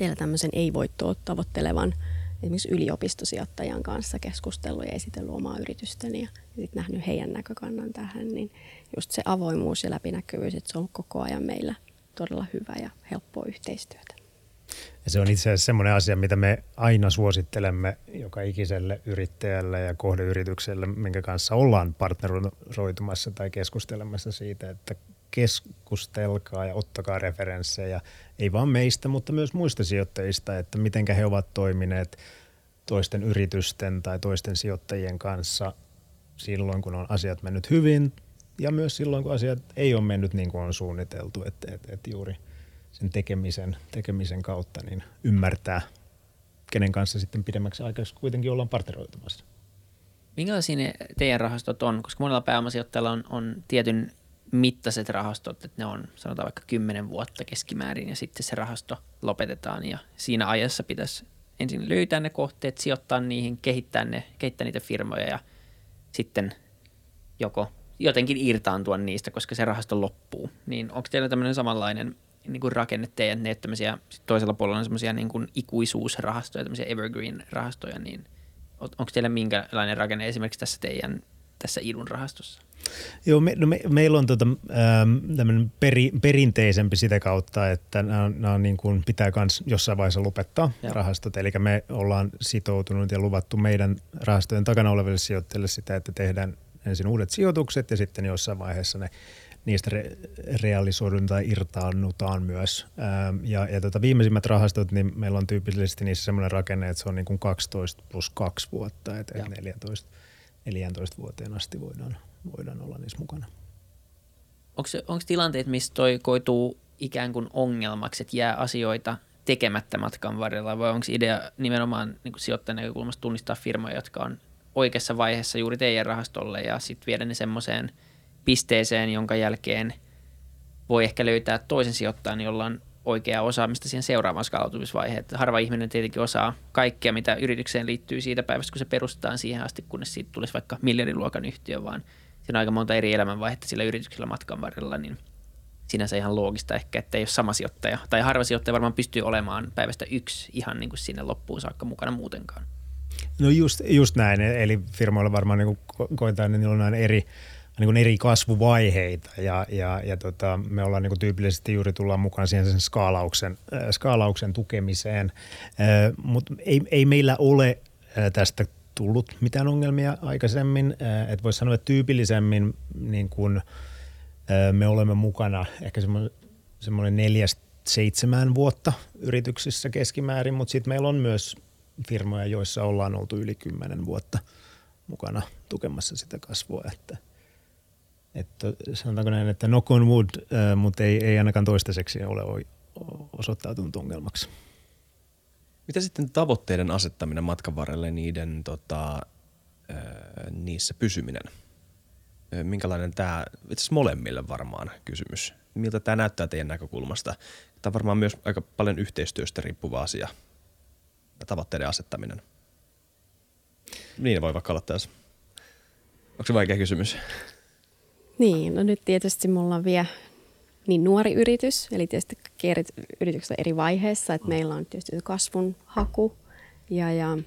teillä tämmöisen ei-voittoa tavoittelevan esimerkiksi yliopistosijoittajan kanssa keskustellut ja esitellyt omaa yritystäni ja sitten nähnyt heidän näkökannan tähän, niin just se avoimuus ja läpinäkyvyys, että se on koko ajan meillä todella hyvä ja helppoa yhteistyötä. Ja se on itse asiassa semmoinen asia, mitä me aina suosittelemme joka ikiselle yrittäjälle ja kohdeyritykselle, minkä kanssa ollaan partneroitumassa tai keskustelemassa siitä, että keskustelkaa ja ottakaa referenssejä, ei vain meistä, mutta myös muista sijoittajista, että miten he ovat toimineet toisten yritysten tai toisten sijoittajien kanssa silloin, kun on asiat mennyt hyvin ja myös silloin, kun asiat ei ole mennyt niin kuin on suunniteltu, että, että, että juuri sen tekemisen, tekemisen kautta niin ymmärtää, kenen kanssa sitten pidemmäksi aikaa kuitenkin ollaan partneroitumassa. Minkälaisia ne teidän rahastot on? Koska monella pääomasijoittajalla on, on tietyn mittaiset rahastot, että ne on sanotaan vaikka 10 vuotta keskimäärin ja sitten se rahasto lopetetaan ja siinä ajassa pitäisi ensin löytää ne kohteet, sijoittaa niihin, kehittää, ne, kehittää niitä firmoja ja sitten joko jotenkin irtaantua niistä, koska se rahasto loppuu. Niin onko teillä tämmöinen samanlainen niin kuin rakenne teidän, ne tämmöisiä, toisella puolella on semmoisia niin kuin ikuisuusrahastoja, tämmöisiä evergreen-rahastoja, niin onko teillä minkälainen rakenne esimerkiksi tässä teidän tässä idun rahastossa? Joo, me, no me, meillä on tota, ähm, peri, perinteisempi sitä kautta, että nämä, nämä on niin kuin, pitää myös jossain vaiheessa lopettaa Joo. rahastot. Eli me ollaan sitoutunut ja luvattu meidän rahastojen takana oleville sijoittajille sitä, että tehdään ensin uudet sijoitukset ja sitten jossain vaiheessa ne niistä re, realisoidun tai irtaannutaan myös. Ähm, ja, ja tota viimeisimmät rahastot, niin meillä on tyypillisesti niissä semmoinen rakenne, että se on niin kuin 12 plus 2 vuotta, että 14, 14 vuoteen asti voidaan voidaan olla niissä mukana. Onko tilanteet, missä toi koituu ikään kuin ongelmaksi, että jää asioita tekemättä matkan varrella, vai onko idea nimenomaan niin sijoittajan näkökulmasta tunnistaa firmoja, jotka on oikeassa vaiheessa juuri teidän rahastolle ja sitten viedä ne semmoiseen pisteeseen, jonka jälkeen voi ehkä löytää toisen sijoittajan, jolla on oikeaa osaamista siihen seuraavaan skaalautumisvaiheen. Harva ihminen tietenkin osaa kaikkea, mitä yritykseen liittyy siitä päivästä, kun se perustetaan siihen asti, kunnes siitä tulisi vaikka miljardiluokan yhtiö, vaan – siinä on aika monta eri elämänvaihetta sillä yrityksellä matkan varrella, niin sinänsä ihan loogista ehkä, että ei ole sama sijoittaja. Tai harva sijoittaja varmaan pystyy olemaan päivästä yksi ihan niin kuin sinne loppuun saakka mukana muutenkaan. No just, just näin, eli firmoilla varmaan niin koetaan, että niillä on aina eri, niin kuin eri kasvuvaiheita ja, ja, ja tota, me ollaan niin kuin tyypillisesti juuri tullaan mukaan siihen sen skaalauksen, äh, skaalauksen tukemiseen, äh, mutta ei, ei meillä ole äh, tästä tullut mitään ongelmia aikaisemmin. Että voisi sanoa, että tyypillisemmin niin kun, me olemme mukana ehkä semmoinen neljästä seitsemään vuotta yrityksissä keskimäärin, mutta sitten meillä on myös firmoja, joissa ollaan oltu yli kymmenen vuotta mukana tukemassa sitä kasvua. Että, että sanotaanko näin, että knock on wood, mutta ei, ei ainakaan toistaiseksi ole osoittautunut ongelmaksi. Mitä sitten tavoitteiden asettaminen matkan varrelle, niiden tota, niissä pysyminen? Minkälainen tämä, itse asiassa molemmille varmaan kysymys. Miltä tämä näyttää teidän näkökulmasta? Tämä on varmaan myös aika paljon yhteistyöstä riippuva asia, tavoitteiden asettaminen. Niin voi vaikka olla tässä. Onko se vaikea kysymys? Niin, no nyt tietysti mulla on vielä niin nuori yritys, eli tietysti eri yritykset eri vaiheessa, että meillä on tietysti kasvun haku ja, ja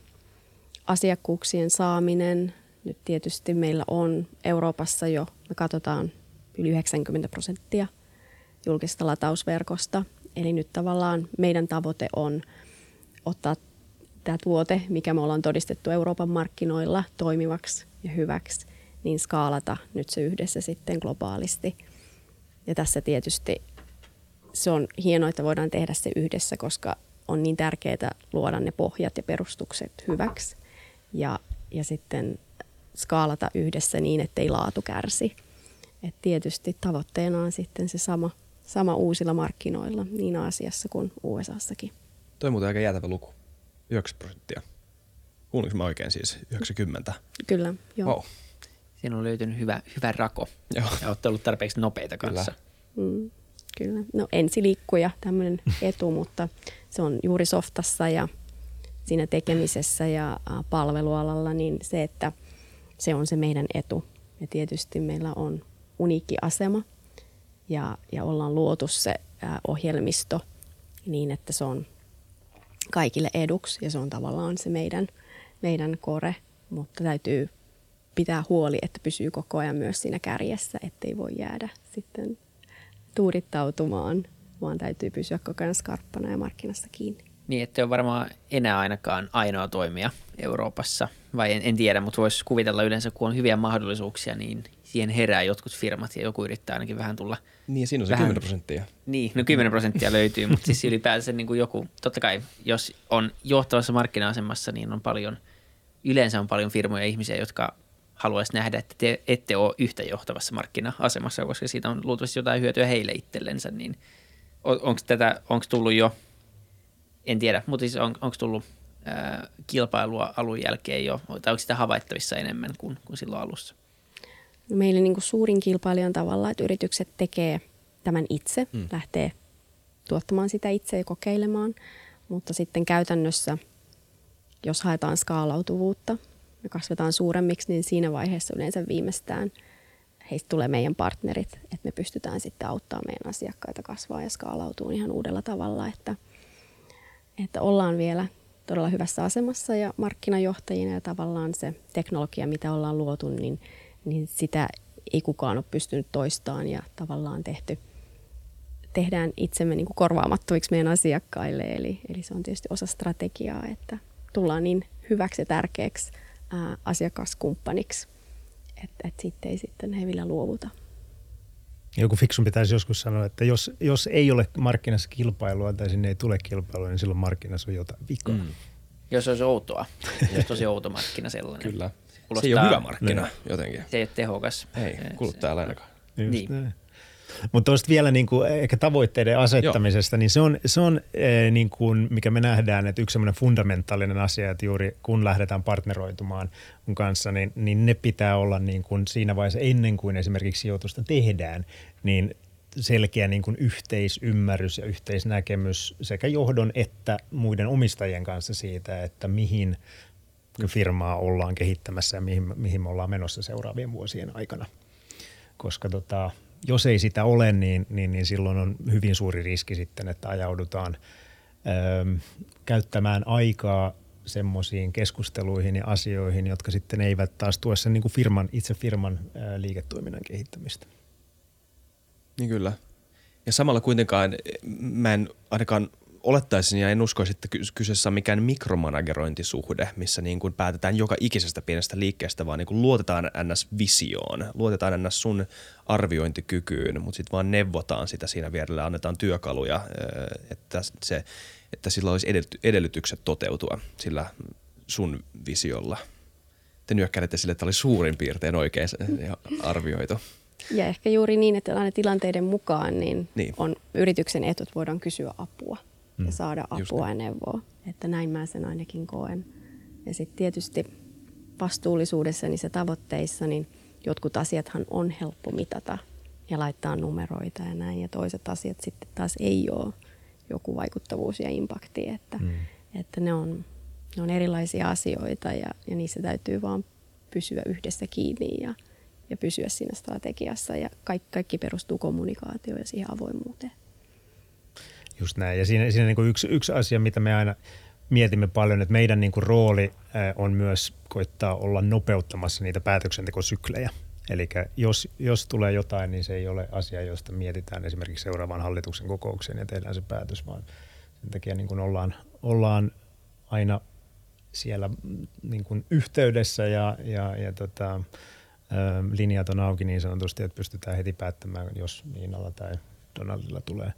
asiakkuuksien saaminen. Nyt tietysti meillä on Euroopassa jo, me katsotaan yli 90 prosenttia julkista latausverkosta. Eli nyt tavallaan meidän tavoite on ottaa tämä tuote, mikä me ollaan todistettu Euroopan markkinoilla toimivaksi ja hyväksi, niin skaalata nyt se yhdessä sitten globaalisti. Ja tässä tietysti se on hienoa, että voidaan tehdä se yhdessä, koska on niin tärkeää luoda ne pohjat ja perustukset hyväksi ja, ja sitten skaalata yhdessä niin, ettei laatu kärsi. Et tietysti tavoitteena on sitten se sama, sama uusilla markkinoilla niin Aasiassa kuin USAssakin. Toi on muuten aika jäätävä luku. 90 prosenttia. Kuulinko mä oikein siis? 90? Kyllä, joo. Wow. Siinä on löytynyt hyvä, hyvä rako Joo. ja olette ollut tarpeeksi nopeita Kyllä. kanssa. Mm, kyllä. No ensiliikkuja, tämmöinen etu, mutta se on juuri softassa ja siinä tekemisessä ja palvelualalla, niin se, että se on se meidän etu. Ja tietysti meillä on uniikki asema ja, ja ollaan luotu se ohjelmisto niin, että se on kaikille eduksi ja se on tavallaan se meidän, meidän kore, mutta täytyy pitää huoli, että pysyy koko ajan myös siinä kärjessä, ettei voi jäädä sitten tuurittautumaan, vaan täytyy pysyä koko ajan skarppana ja markkinassa kiinni. Niin, että on varmaan enää ainakaan ainoa toimija Euroopassa, vai en, en tiedä, mutta voisi kuvitella yleensä, kun on hyviä mahdollisuuksia, niin siihen herää jotkut firmat ja joku yrittää ainakin vähän tulla Niin, siinä on se Vähän. 10 prosenttia. Niin, no 10 prosenttia löytyy, mutta siis ylipäänsä niin kuin joku, totta kai jos on johtavassa markkina-asemassa, niin on paljon, yleensä on paljon firmoja ja ihmisiä, jotka haluaisi nähdä, että te ette ole yhtä johtavassa markkina-asemassa, koska siitä on luultavasti jotain hyötyä heille itsellensä, niin onko tätä, onko tullut jo, en tiedä, mutta siis on, onko tullut ää, kilpailua alun jälkeen jo, tai onko sitä havaittavissa enemmän kuin, kuin silloin alussa? No meillä niin kuin suurin kilpailija on tavallaan, että yritykset tekee tämän itse, mm. lähtee tuottamaan sitä itse ja kokeilemaan, mutta sitten käytännössä, jos haetaan skaalautuvuutta ja kasvetaan suuremmiksi, niin siinä vaiheessa yleensä viimeistään heistä tulee meidän partnerit, että me pystytään sitten auttamaan meidän asiakkaita kasvaa ja skaalautuu ihan uudella tavalla, että, että ollaan vielä todella hyvässä asemassa ja markkinajohtajina ja tavallaan se teknologia, mitä ollaan luotu, niin, niin sitä ei kukaan ole pystynyt toistamaan ja tavallaan tehty, tehdään itsemme niin kuin korvaamattomiksi meidän asiakkaille. Eli, eli se on tietysti osa strategiaa, että tullaan niin hyväksi ja tärkeäksi ää, asiakaskumppaniksi, että, että sitten ei sitten hevillä luovuta. Joku fiksun pitäisi joskus sanoa, että jos, jos ei ole markkinassa kilpailua tai sinne ei tule kilpailua, niin silloin markkinassa on jotain vikaa. Mm. Jos olisi outoa, jos tosi outo markkina sellainen. Kyllä. Kuulostaa- Se ei ole hyvä markkina jotenkin. Se ei ole tehokas. Ei, Se- kuluttajalle ainakaan. Just Niin. niin. Mutta tuosta vielä niin kuin, ehkä tavoitteiden asettamisesta, niin se on, se on eh, niin kuin, mikä me nähdään, että yksi semmoinen fundamentaalinen asia, että juuri kun lähdetään partneroitumaan mun kanssa, niin, niin ne pitää olla niin kuin siinä vaiheessa ennen kuin esimerkiksi sijoitusta tehdään, niin selkeä niin kuin yhteisymmärrys ja yhteisnäkemys sekä johdon että muiden omistajien kanssa siitä, että mihin firmaa ollaan kehittämässä ja mihin, mihin me ollaan menossa seuraavien vuosien aikana. Koska tota, jos ei sitä ole, niin, niin, niin silloin on hyvin suuri riski sitten, että ajaudutaan ö, käyttämään aikaa semmoisiin keskusteluihin ja asioihin, jotka sitten eivät taas tue sen niin kuin firman, itse firman ö, liiketoiminnan kehittämistä. Niin kyllä. Ja samalla kuitenkaan mä en ainakaan olettaisin ja en uskoisi, että ky- kyseessä on mikään mikromanagerointisuhde, missä niin kuin päätetään joka ikisestä pienestä liikkeestä, vaan niin kuin luotetaan NS-visioon, luotetaan NS sun arviointikykyyn, mutta sitten vaan neuvotaan sitä siinä vierellä, annetaan työkaluja, eh, että, se, että sillä olisi edellyty- edellytykset toteutua sillä sun visiolla. Te nyökkäilette sille, että oli suurin piirtein oikein arvioitu. Ja ehkä juuri niin, että aina tilanteiden mukaan niin Niin. on yrityksen etu, että voidaan kysyä apua Mm. ja saada apua ja neuvoa. Että näin mä sen ainakin koen. Ja sitten tietysti vastuullisuudessa niissä tavoitteissa, niin jotkut asiathan on helppo mitata ja laittaa numeroita ja näin. Ja toiset asiat sitten taas ei ole joku vaikuttavuus ja impakti, että, Mm. että ne, on, ne on erilaisia asioita ja, ja niissä täytyy vaan pysyä yhdessä kiinni ja, ja pysyä siinä strategiassa. Ja kaikki, kaikki perustuu kommunikaatioon ja siihen avoimuuteen. Just näin. Ja siinä, siinä niin kuin yksi, yksi asia, mitä me aina mietimme paljon, että meidän niin kuin rooli on myös koittaa olla nopeuttamassa niitä päätöksentekosyklejä. Eli jos, jos tulee jotain, niin se ei ole asia, josta mietitään esimerkiksi seuraavan hallituksen kokoukseen ja tehdään se päätös, vaan sen takia niin kuin ollaan, ollaan aina siellä mm, niin kuin yhteydessä ja, ja, ja tota, linjat on auki niin sanotusti, että pystytään heti päättämään, jos Niinalla tai Donaldilla tulee,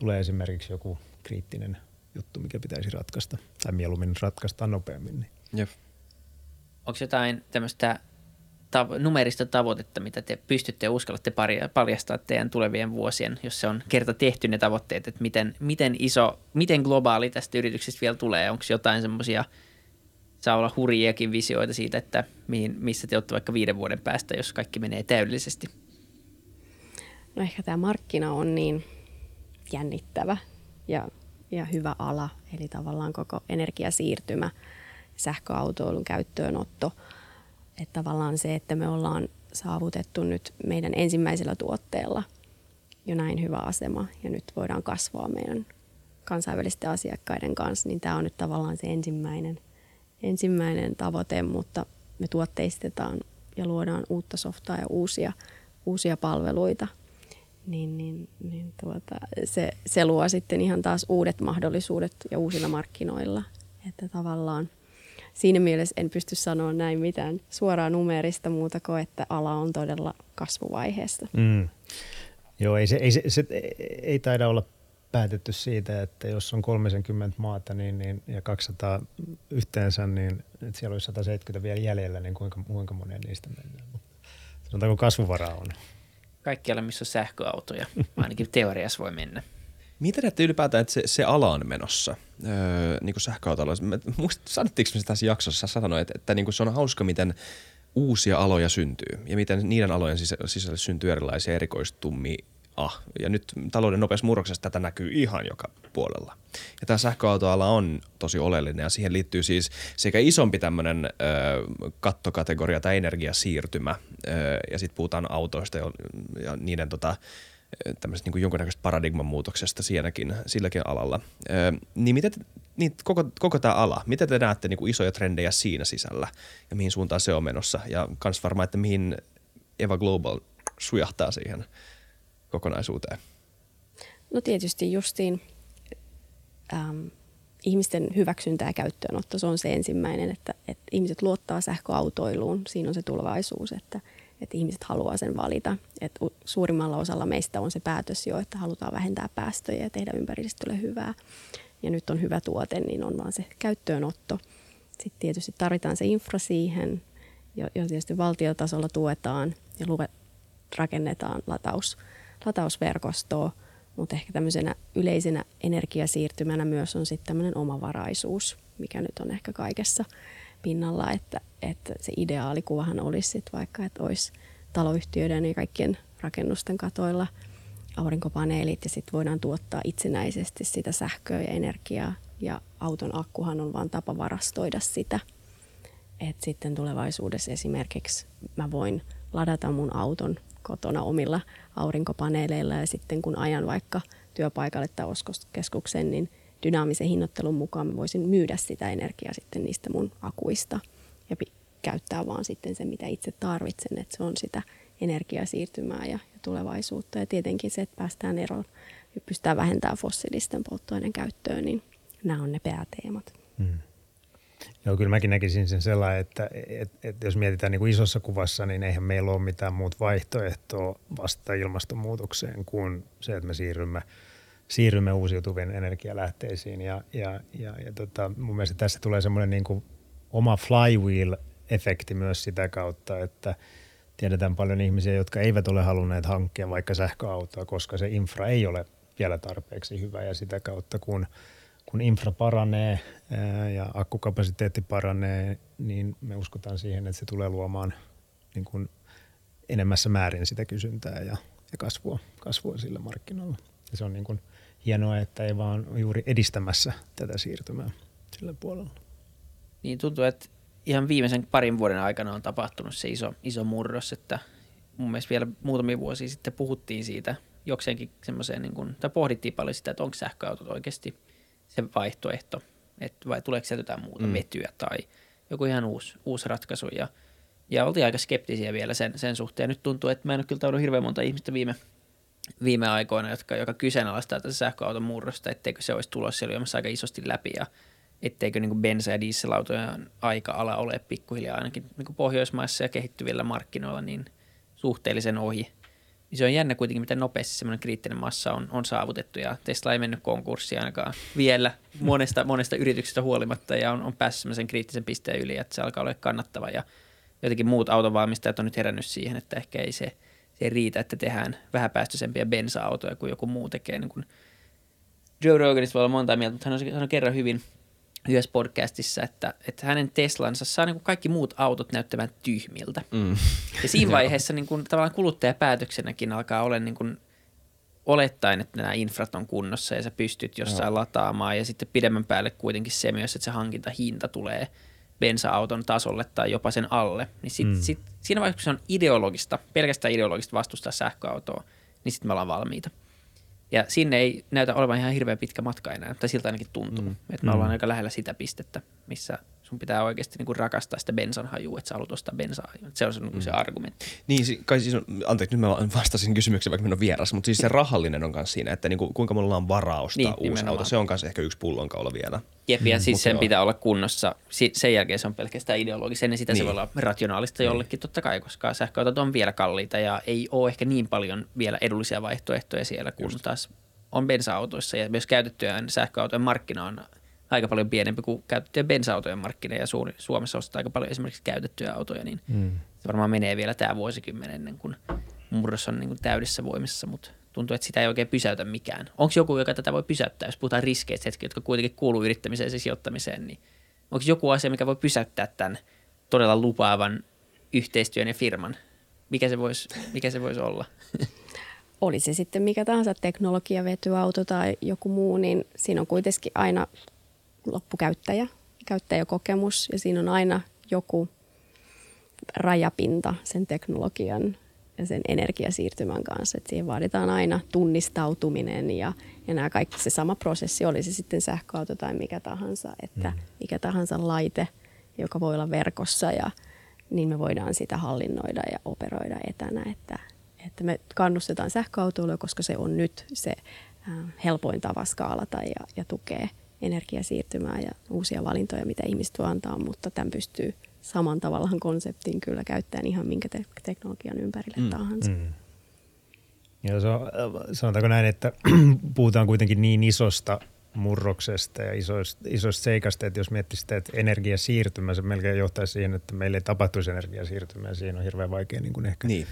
tulee esimerkiksi joku kriittinen juttu, mikä pitäisi ratkaista, tai mieluummin ratkaista nopeammin. Niin. Jep. Onko jotain tämmöistä tav- numerista tavoitetta, mitä te pystytte ja uskallatte paljastaa teidän tulevien vuosien, jos se on kerta tehty ne tavoitteet, että miten, miten iso, miten globaali tästä yrityksestä vielä tulee? Onko jotain semmoisia, saa olla hurjiakin visioita siitä, että mihin, missä te olette vaikka viiden vuoden päästä, jos kaikki menee täydellisesti? No ehkä tämä markkina on niin jännittävä ja, ja hyvä ala, eli tavallaan koko energiasiirtymä, sähköautoilun käyttöönotto – että tavallaan se, että me ollaan saavutettu nyt meidän ensimmäisellä tuotteella jo näin hyvä asema ja nyt voidaan kasvaa meidän kansainvälisten asiakkaiden kanssa, niin tämä on nyt tavallaan se ensimmäinen, ensimmäinen tavoite, mutta me tuotteistetaan ja luodaan uutta softaa ja uusia, uusia palveluita, niin, niin, niin tuota, se, se luo sitten ihan taas uudet mahdollisuudet ja uusilla markkinoilla, että tavallaan – siinä mielessä en pysty sanoa näin mitään suoraa numerista muuta kuin, että ala on todella kasvuvaiheessa. Mm. Joo, ei, se, ei, se, se, ei taida olla päätetty siitä, että jos on 30 maata niin, niin, ja 200 yhteensä, niin että siellä olisi 170 vielä jäljellä, niin kuinka, kuinka monen niistä mennään. Sanotaanko kasvuvara on? Kaikkialla, missä on sähköautoja. Ainakin teoriassa voi mennä. Miten näette ylipäätään, että se, se ala on menossa öö, niin kuin sähköautoilla? Sanottiinko me tässä jaksossa, sä sanoit, että, että niin kuin se on hauska, miten uusia aloja syntyy ja miten niiden alojen sisällä syntyy erilaisia erikoistumia. Ah, ja nyt talouden nopeassa murroksessa tätä näkyy ihan joka puolella. Ja tämä sähköautoala on tosi oleellinen ja siihen liittyy siis sekä isompi tämmöinen kattokategoria tai energiasiirtymä ö, ja sitten puhutaan autoista ja, ja niiden tota, tämmöisestä niin jonkunnäköistä paradigman muutoksesta sielläkin, silläkin alalla. Ö, niin miten, niin koko, koko tämä ala, miten te näette niin kuin isoja trendejä siinä sisällä ja mihin suuntaan se on menossa? Ja kans varmaan, että mihin Eva Global sujahtaa siihen kokonaisuuteen? No tietysti justiin ähm, ihmisten hyväksyntä ja käyttöönotto, se on se ensimmäinen, että, että ihmiset luottaa sähköautoiluun, siinä on se tulevaisuus, että – että ihmiset haluaa sen valita. Et suurimmalla osalla meistä on se päätös jo, että halutaan vähentää päästöjä ja tehdä ympäristölle hyvää. Ja nyt on hyvä tuote, niin on vaan se käyttöönotto. Sitten tietysti tarvitaan se infra siihen, jo tietysti valtiotasolla tuetaan ja luvet, rakennetaan lataus, latausverkostoa, mutta ehkä tämmöisenä yleisenä energiasiirtymänä myös on sitten tämmöinen omavaraisuus, mikä nyt on ehkä kaikessa pinnalla, että, että se ideaalikuvahan olisi sit vaikka, että olisi taloyhtiöiden ja kaikkien rakennusten katoilla aurinkopaneelit ja sitten voidaan tuottaa itsenäisesti sitä sähköä ja energiaa ja auton akkuhan on vain tapa varastoida sitä. Et sitten tulevaisuudessa esimerkiksi mä voin ladata mun auton kotona omilla aurinkopaneeleilla ja sitten kun ajan vaikka työpaikalle tai ostoskeskukseen, niin – dynaamisen hinnoittelun mukaan mä voisin myydä sitä energiaa sitten niistä mun akuista ja käyttää vaan sitten se, mitä itse tarvitsen, että se on sitä energiasiirtymää ja, ja tulevaisuutta. Ja tietenkin se, että päästään eroon ja pystytään vähentämään fossiilisten polttoaineen käyttöön, niin nämä on ne pääteemat. Hmm. Joo, kyllä mäkin näkisin sen sellainen, että, että, että jos mietitään niin kuin isossa kuvassa, niin eihän meillä ole mitään muut vaihtoehtoa vastata ilmastonmuutokseen kuin se, että me siirrymme – siirrymme uusiutuvien energialähteisiin. Ja, ja, ja, ja tota, mun mielestä tässä tulee semmoinen niin kuin oma flywheel-efekti myös sitä kautta, että tiedetään paljon ihmisiä, jotka eivät ole halunneet hankkia vaikka sähköautoa, koska se infra ei ole vielä tarpeeksi hyvä ja sitä kautta kun, kun infra paranee ja akkukapasiteetti paranee, niin me uskotaan siihen, että se tulee luomaan niin kuin enemmässä määrin sitä kysyntää ja, ja kasvua, kasvua sillä markkinoilla. Ja se on niin kuin – hienoa, että ei vaan juuri edistämässä tätä siirtymää sillä puolella. Niin tuntuu, että ihan viimeisen parin vuoden aikana on tapahtunut se iso, iso murros, että mun mielestä vielä muutamia vuosia sitten puhuttiin siitä jokseenkin semmoiseen, niin kuin, tai pohdittiin paljon sitä, että onko sähköautot oikeasti se vaihtoehto, että vai tuleeko sieltä jotain muuta mm. vetyä tai joku ihan uusi, uusi ratkaisu ja, ja oltiin aika skeptisiä vielä sen, sen suhteen. Nyt tuntuu, että mä en ole kyllä tavannut hirveän monta ihmistä viime viime aikoina, jotka, joka kyseenalaistaa tätä sähköauton murrosta, etteikö se olisi tulossa lyömässä aika isosti läpi ja, etteikö niin bensa- ja dieselautojen aika ala ole pikkuhiljaa ainakin niin Pohjoismaissa ja kehittyvillä markkinoilla niin suhteellisen ohi. Se on jännä kuitenkin, miten nopeasti semmoinen kriittinen massa on, on saavutettu ja Tesla ei mennyt konkurssiin ainakaan vielä monesta, monesta yrityksestä huolimatta ja on, on päässyt semmoisen kriittisen pisteen yli, että se alkaa olla kannattava ja jotenkin muut autonvalmistajat on nyt herännyt siihen, että ehkä ei se, se ei riitä, että tehdään vähäpäästöisempiä bensa-autoja kuin joku muu tekee. Niin kuin Joe Roganista voi olla monta mieltä, mutta hän on, hän on kerran hyvin yhdessä podcastissa, että, että hänen Teslansa saa niin kuin kaikki muut autot näyttämään tyhmiltä. Mm. Ja siinä vaiheessa niin kuin, tavallaan kuluttajapäätöksenäkin alkaa olla niin kuin, olettaen, että nämä infrat on kunnossa ja sä pystyt jossain Joo. lataamaan ja sitten pidemmän päälle kuitenkin se myös, että se hankintahinta tulee bensa-auton tasolle tai jopa sen alle. Niin sit, mm. sit, siinä vaiheessa, kun se on ideologista, pelkästään ideologista vastustaa sähköautoa, niin sitten me ollaan valmiita. Ja sinne ei näytä olevan ihan hirveän pitkä matka enää, tai siltä ainakin tuntuu. Mm. Että me mm. ollaan aika lähellä sitä pistettä, missä sun pitää oikeasti niin kuin rakastaa sitä bensan hajua, että sä haluat ostaa bensaa. Se on se, mm. se argumentti. Niin, kai siis on, anteeksi, nyt mä vastasin kysymykseen, vaikka minä on vieras, mutta siis se rahallinen on myös siinä, että niin kuin, kuinka me ollaan varaa ostaa niin, uusi nimenomaan. auto. Se on myös ehkä yksi pullonkaula vielä. Jep, ja mm, siis sen joo. pitää olla kunnossa. Sen jälkeen se on pelkästään ideologista. Ennen sitä niin. se voi olla rationaalista niin. jollekin totta kai, koska sähköautot on vielä kalliita ja ei ole ehkä niin paljon vielä edullisia vaihtoehtoja siellä, kun Just. taas on bensa-autoissa ja myös käytettyjen sähköautojen markkina on aika paljon pienempi kuin käytettyjen bensa-autojen markkina ja suuri, Suomessa ostetaan aika paljon esimerkiksi käytettyjä autoja, niin mm. se varmaan menee vielä tämä vuosikymmen ennen kuin murros on niin kuin täydessä voimassa, mutta tuntuu, että sitä ei oikein pysäytä mikään. Onko joku, joka tätä voi pysäyttää, jos puhutaan riskeistä hetki, jotka kuitenkin kuuluu yrittämiseen ja sijoittamiseen, niin onko joku asia, mikä voi pysäyttää tämän todella lupaavan yhteistyön ja firman? Mikä se voisi, mikä se voisi olla? oli se sitten mikä tahansa teknologia, vetyauto tai joku muu, niin siinä on kuitenkin aina loppukäyttäjä, käyttäjäkokemus ja siinä on aina joku rajapinta sen teknologian ja sen energiasiirtymän kanssa. Et siihen vaaditaan aina tunnistautuminen ja, ja nämä kaikki se sama prosessi, oli se sitten sähköauto tai mikä tahansa, että mm. mikä tahansa laite, joka voi olla verkossa ja niin me voidaan sitä hallinnoida ja operoida etänä, että että me kannustetaan sähköautoilua, koska se on nyt se helpoin tapa skaalata ja, ja tukee energiasiirtymää ja uusia valintoja, mitä ihmiset voi antaa, mutta tämän pystyy saman tavallaan konseptin kyllä käyttämään ihan minkä te- teknologian ympärille mm. tahansa. Mm. Ja se on, sanotaanko näin, että puhutaan kuitenkin niin isosta murroksesta ja isoista, isoista seikasta, että jos miettii että energiasiirtymä, se melkein johtaisi siihen, että meille ei tapahtuisi energiasiirtymää, ja siinä on hirveän vaikea niin kuin ehkä niin.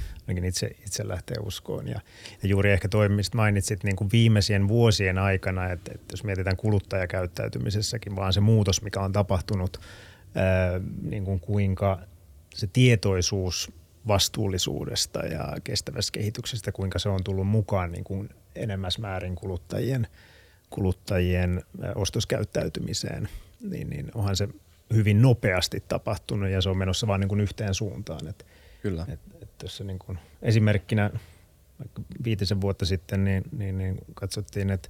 itse, itse lähteä uskoon. Ja, ja juuri ehkä toi, mistä mainitsit niin kuin viimeisien vuosien aikana, että, että jos mietitään kuluttajakäyttäytymisessäkin, vaan se muutos, mikä on tapahtunut, ää, niin kuin kuinka se tietoisuus vastuullisuudesta ja kestävästä kehityksestä, kuinka se on tullut mukaan niin kuin enemmäs määrin kuluttajien – kuluttajien ostoskäyttäytymiseen, niin, niin onhan se hyvin nopeasti tapahtunut ja se on menossa vain niin kuin yhteen suuntaan. Et, Kyllä. Et, et tässä niin kuin esimerkkinä vaikka viitisen vuotta sitten niin, niin, niin katsottiin, että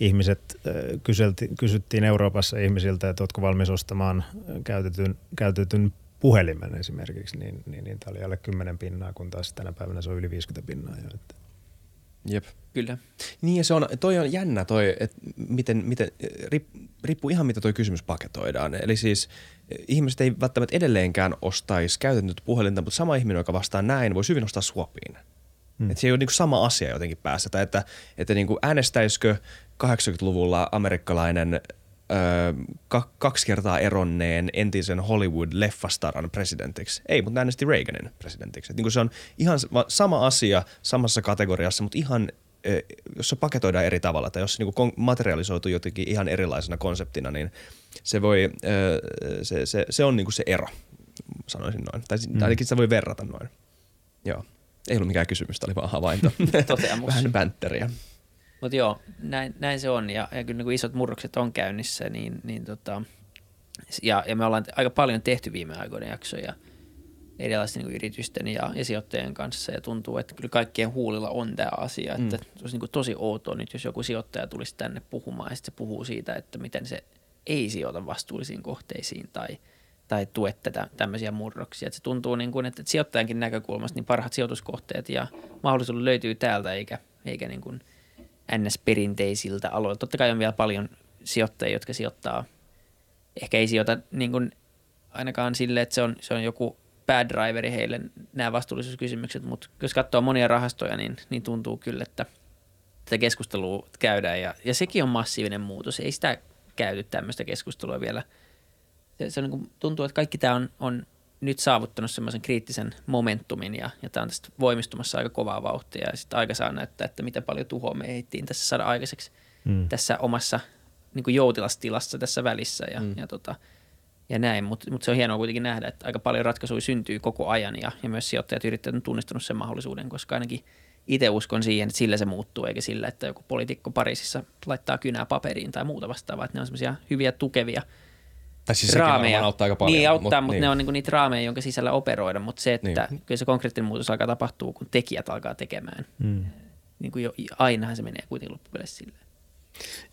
ihmiset kyselti, kysyttiin Euroopassa ihmisiltä, että oletko valmis ostamaan käytetyn, käytetyn puhelimen esimerkiksi, niin, niin, niin tämä oli alle 10 pinnaa, kun taas tänä päivänä se on yli 50 pinnaa jo. Että Jep. Kyllä. Niin ja se on, toi on jännä toi, että miten, miten riippuu ihan mitä toi kysymys paketoidaan. Eli siis eh, ihmiset ei välttämättä edelleenkään ostaisi käytettyä puhelinta, mutta sama ihminen, joka vastaa näin, voisi hyvin ostaa suopiin. Hmm. Että se ei ole niin sama asia jotenkin päässä. Tai että, että niin kuin äänestäisikö 80-luvulla amerikkalainen kaksi kertaa eronneen entisen Hollywood-leffastaran presidentiksi. Ei, mutta äänesti Reaganin presidentiksi. niin se on ihan sama asia samassa kategoriassa, mutta ihan jos se paketoidaan eri tavalla tai jos se niin materialisoituu jotenkin ihan erilaisena konseptina, niin se, voi, se, se, se on niin se ero, sanoisin noin. Tai mm. ainakin sitä voi verrata noin. Joo. Ei ollut mikään kysymys, tämä oli vaan havainto. Vähän bänteriä. Mutta joo, näin, näin se on ja, ja kyllä niin isot murrokset on käynnissä, niin, niin tota, ja, ja me ollaan aika paljon tehty viime aikoina jaksoja erilaisten niin yritysten ja, ja sijoittajien kanssa ja tuntuu, että kyllä kaikkien huulilla on tämä asia, että mm. se olisi niin tosi outoa nyt, jos joku sijoittaja tulisi tänne puhumaan ja sitten se puhuu siitä, että miten se ei sijoita vastuullisiin kohteisiin tai, tai tue tätä, tämmöisiä murroksia. Että se tuntuu, niin kuin, että sijoittajankin näkökulmasta niin parhaat sijoituskohteet ja mahdollisuudet löytyy täältä eikä, eikä niin kuin – ns-perinteisiltä aloilta. Totta kai on vielä paljon sijoittajia, jotka sijoittaa ehkä ei sijoita niin kuin ainakaan sille, että se on, se on joku bad driveri heille nämä vastuullisuuskysymykset, mutta jos katsoo monia rahastoja, niin, niin tuntuu kyllä, että tätä keskustelua käydään ja, ja sekin on massiivinen muutos. Ei sitä käyty tämmöistä keskustelua vielä. Se, se on niin kuin, tuntuu, että kaikki tämä on, on nyt saavuttanut semmoisen kriittisen momentumin ja, ja tämä on tästä voimistumassa aika kovaa vauhtia ja sitten aika saa näyttää, että miten paljon tuhoa me ehdittiin tässä saada aikaiseksi mm. tässä omassa niin kuin joutilastilassa tässä välissä ja, mm. ja, tota, ja näin, mutta mut se on hienoa kuitenkin nähdä, että aika paljon ratkaisuja syntyy koko ajan ja, ja myös sijoittajat yrittäjät on tunnistanut sen mahdollisuuden, koska ainakin itse uskon siihen, että sillä se muuttuu, eikä sillä, että joku poliitikko Pariisissa laittaa kynää paperiin tai muuta vastaavaa, että ne on semmoisia hyviä tukevia – tai siis raameja. auttaa aika paljon. Niin, auttaa, mutta niin. ne on niinku niitä raameja, jonka sisällä operoida. Mutta se, että niin. kyllä se konkreettinen muutos alkaa tapahtua, kun tekijät alkaa tekemään. Mm. Niin kuin jo, ainahan se menee kuitenkin loppupeleissä silleen.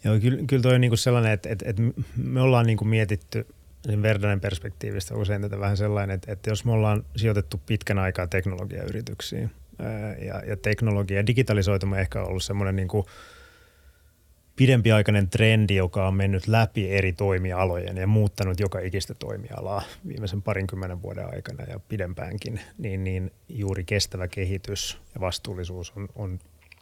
Joo, kyllä, kyllä toi on niinku sellainen, että, että, että me ollaan niinku mietitty sen Verdanen perspektiivistä usein tätä vähän sellainen, että, että jos me ollaan sijoitettu pitkän aikaa teknologiayrityksiin ja, ja teknologia ja digitalisoituma ehkä on ollut semmoinen niin kuin – pidempiaikainen trendi, joka on mennyt läpi eri toimialojen ja muuttanut joka ikistä toimialaa viimeisen parinkymmenen vuoden aikana ja pidempäänkin, niin, niin juuri kestävä kehitys ja vastuullisuus on, on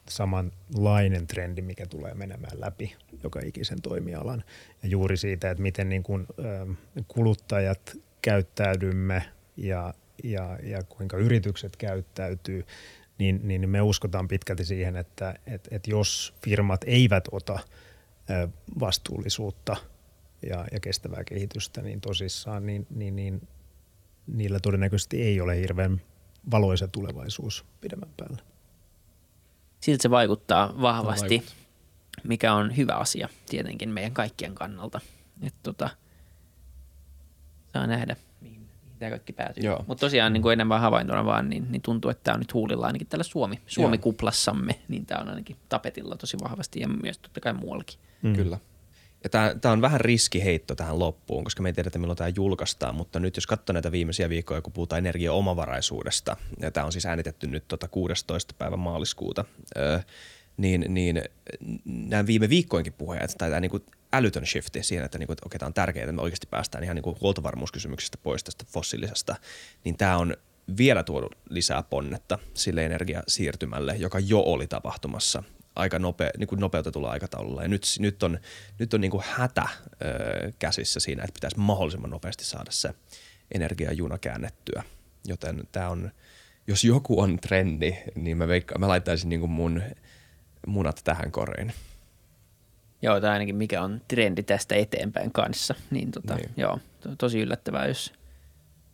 samanlainen trendi, mikä tulee menemään läpi joka ikisen toimialan. Ja juuri siitä, että miten niin kuin, kuluttajat käyttäydymme ja, ja, ja kuinka yritykset käyttäytyy, niin, niin me uskotaan pitkälti siihen, että et, et jos firmat eivät ota vastuullisuutta ja, ja kestävää kehitystä niin tosissaan, niin, niin, niin niillä todennäköisesti ei ole hirveän valoisa tulevaisuus pidemmän päällä. Siltä se vaikuttaa vahvasti, vaikuttaa. mikä on hyvä asia tietenkin meidän kaikkien kannalta. Että tota, saa nähdä, tämä kaikki päätyy. Mutta tosiaan niin kuin enemmän havaintona vaan, niin, niin tuntuu, että tämä on nyt huulilla ainakin tällä Suomi, Suomi-kuplassamme, niin tämä on ainakin tapetilla tosi vahvasti ja myös totta kai muuallakin. Mm. Kyllä. Ja tämä, on vähän riskiheitto tähän loppuun, koska me ei tiedetä milloin tämä julkaistaan, mutta nyt jos katsoo näitä viimeisiä viikkoja, kun puhutaan energiaomavaraisuudesta, ja tämä on siis äänitetty nyt tota 16. päivän maaliskuuta, niin, niin nämä viime viikkoinkin puheet, tai tämä niin kuin älytön shifti siihen, että, niinku, että okei, tämä on tärkeää, että me oikeasti päästään ihan niinku huoltovarmuuskysymyksistä pois tästä fossiilisesta, niin tämä on vielä tuonut lisää ponnetta sille energiasiirtymälle, joka jo oli tapahtumassa aika nope, niin kuin nopeutetulla aikataululla. Ja nyt, nyt on, nyt on niin kuin hätä ö, käsissä siinä, että pitäisi mahdollisimman nopeasti saada se energiajuna käännettyä. Joten tämä on, jos joku on trendi, niin mä, veikka, mä laittaisin niin kuin mun munat tähän koriin. Joo, tai ainakin mikä on trendi tästä eteenpäin kanssa. Niin, tota, niin. joo, to, tosi yllättävää, jos,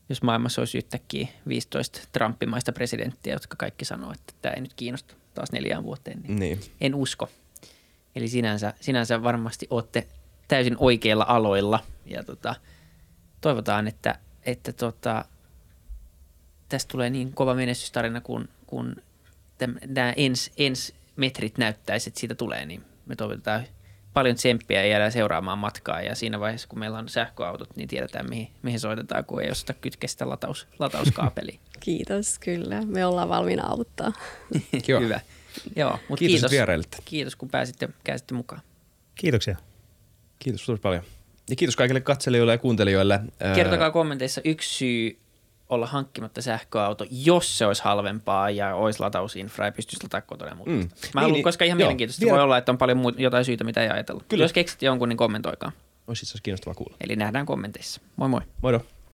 jos maailmassa olisi yhtäkkiä 15 Trumpimaista presidenttiä, jotka kaikki sanoo, että tämä ei nyt kiinnosta taas neljään vuoteen. Niin, niin. En usko. Eli sinänsä, sinänsä varmasti olette täysin oikeilla aloilla ja tota, toivotaan, että, että tota, tästä tulee niin kova menestystarina, kun, kun nämä ens, ens metrit näyttäisi, että siitä tulee, niin me toivotetaan – paljon tsemppiä ja jäädään seuraamaan matkaa. Ja siinä vaiheessa, kun meillä on sähköautot, niin tiedetään, mihin, mihin soitetaan, kun ei osata kytkeä sitä lataus, latauskaapeliin. Kiitos, kyllä. Me ollaan valmiina auttaa. Hyvä. Joo, mutta kiitos, kiitos, kiitos, kun pääsitte, pääsitte mukaan. Kiitoksia. Kiitos tosi paljon. Ja kiitos kaikille katselijoille ja kuuntelijoille. Kertokaa kommenteissa yksi syy, olla hankkimatta sähköauto, jos se olisi halvempaa ja olisi latausinfra ja pystyisi lataa kotona muuta. Mm. Mä niin, haluan, niin, koska ihan joo, mielenkiintoista. Vielä... Voi olla, että on paljon muuta, jotain syitä, mitä ei ajatella. Kyllä. Jos keksit jonkun, niin kommentoikaa. Olisi itse kiinnostavaa kuulla. Eli nähdään kommenteissa. Moi moi. Moido.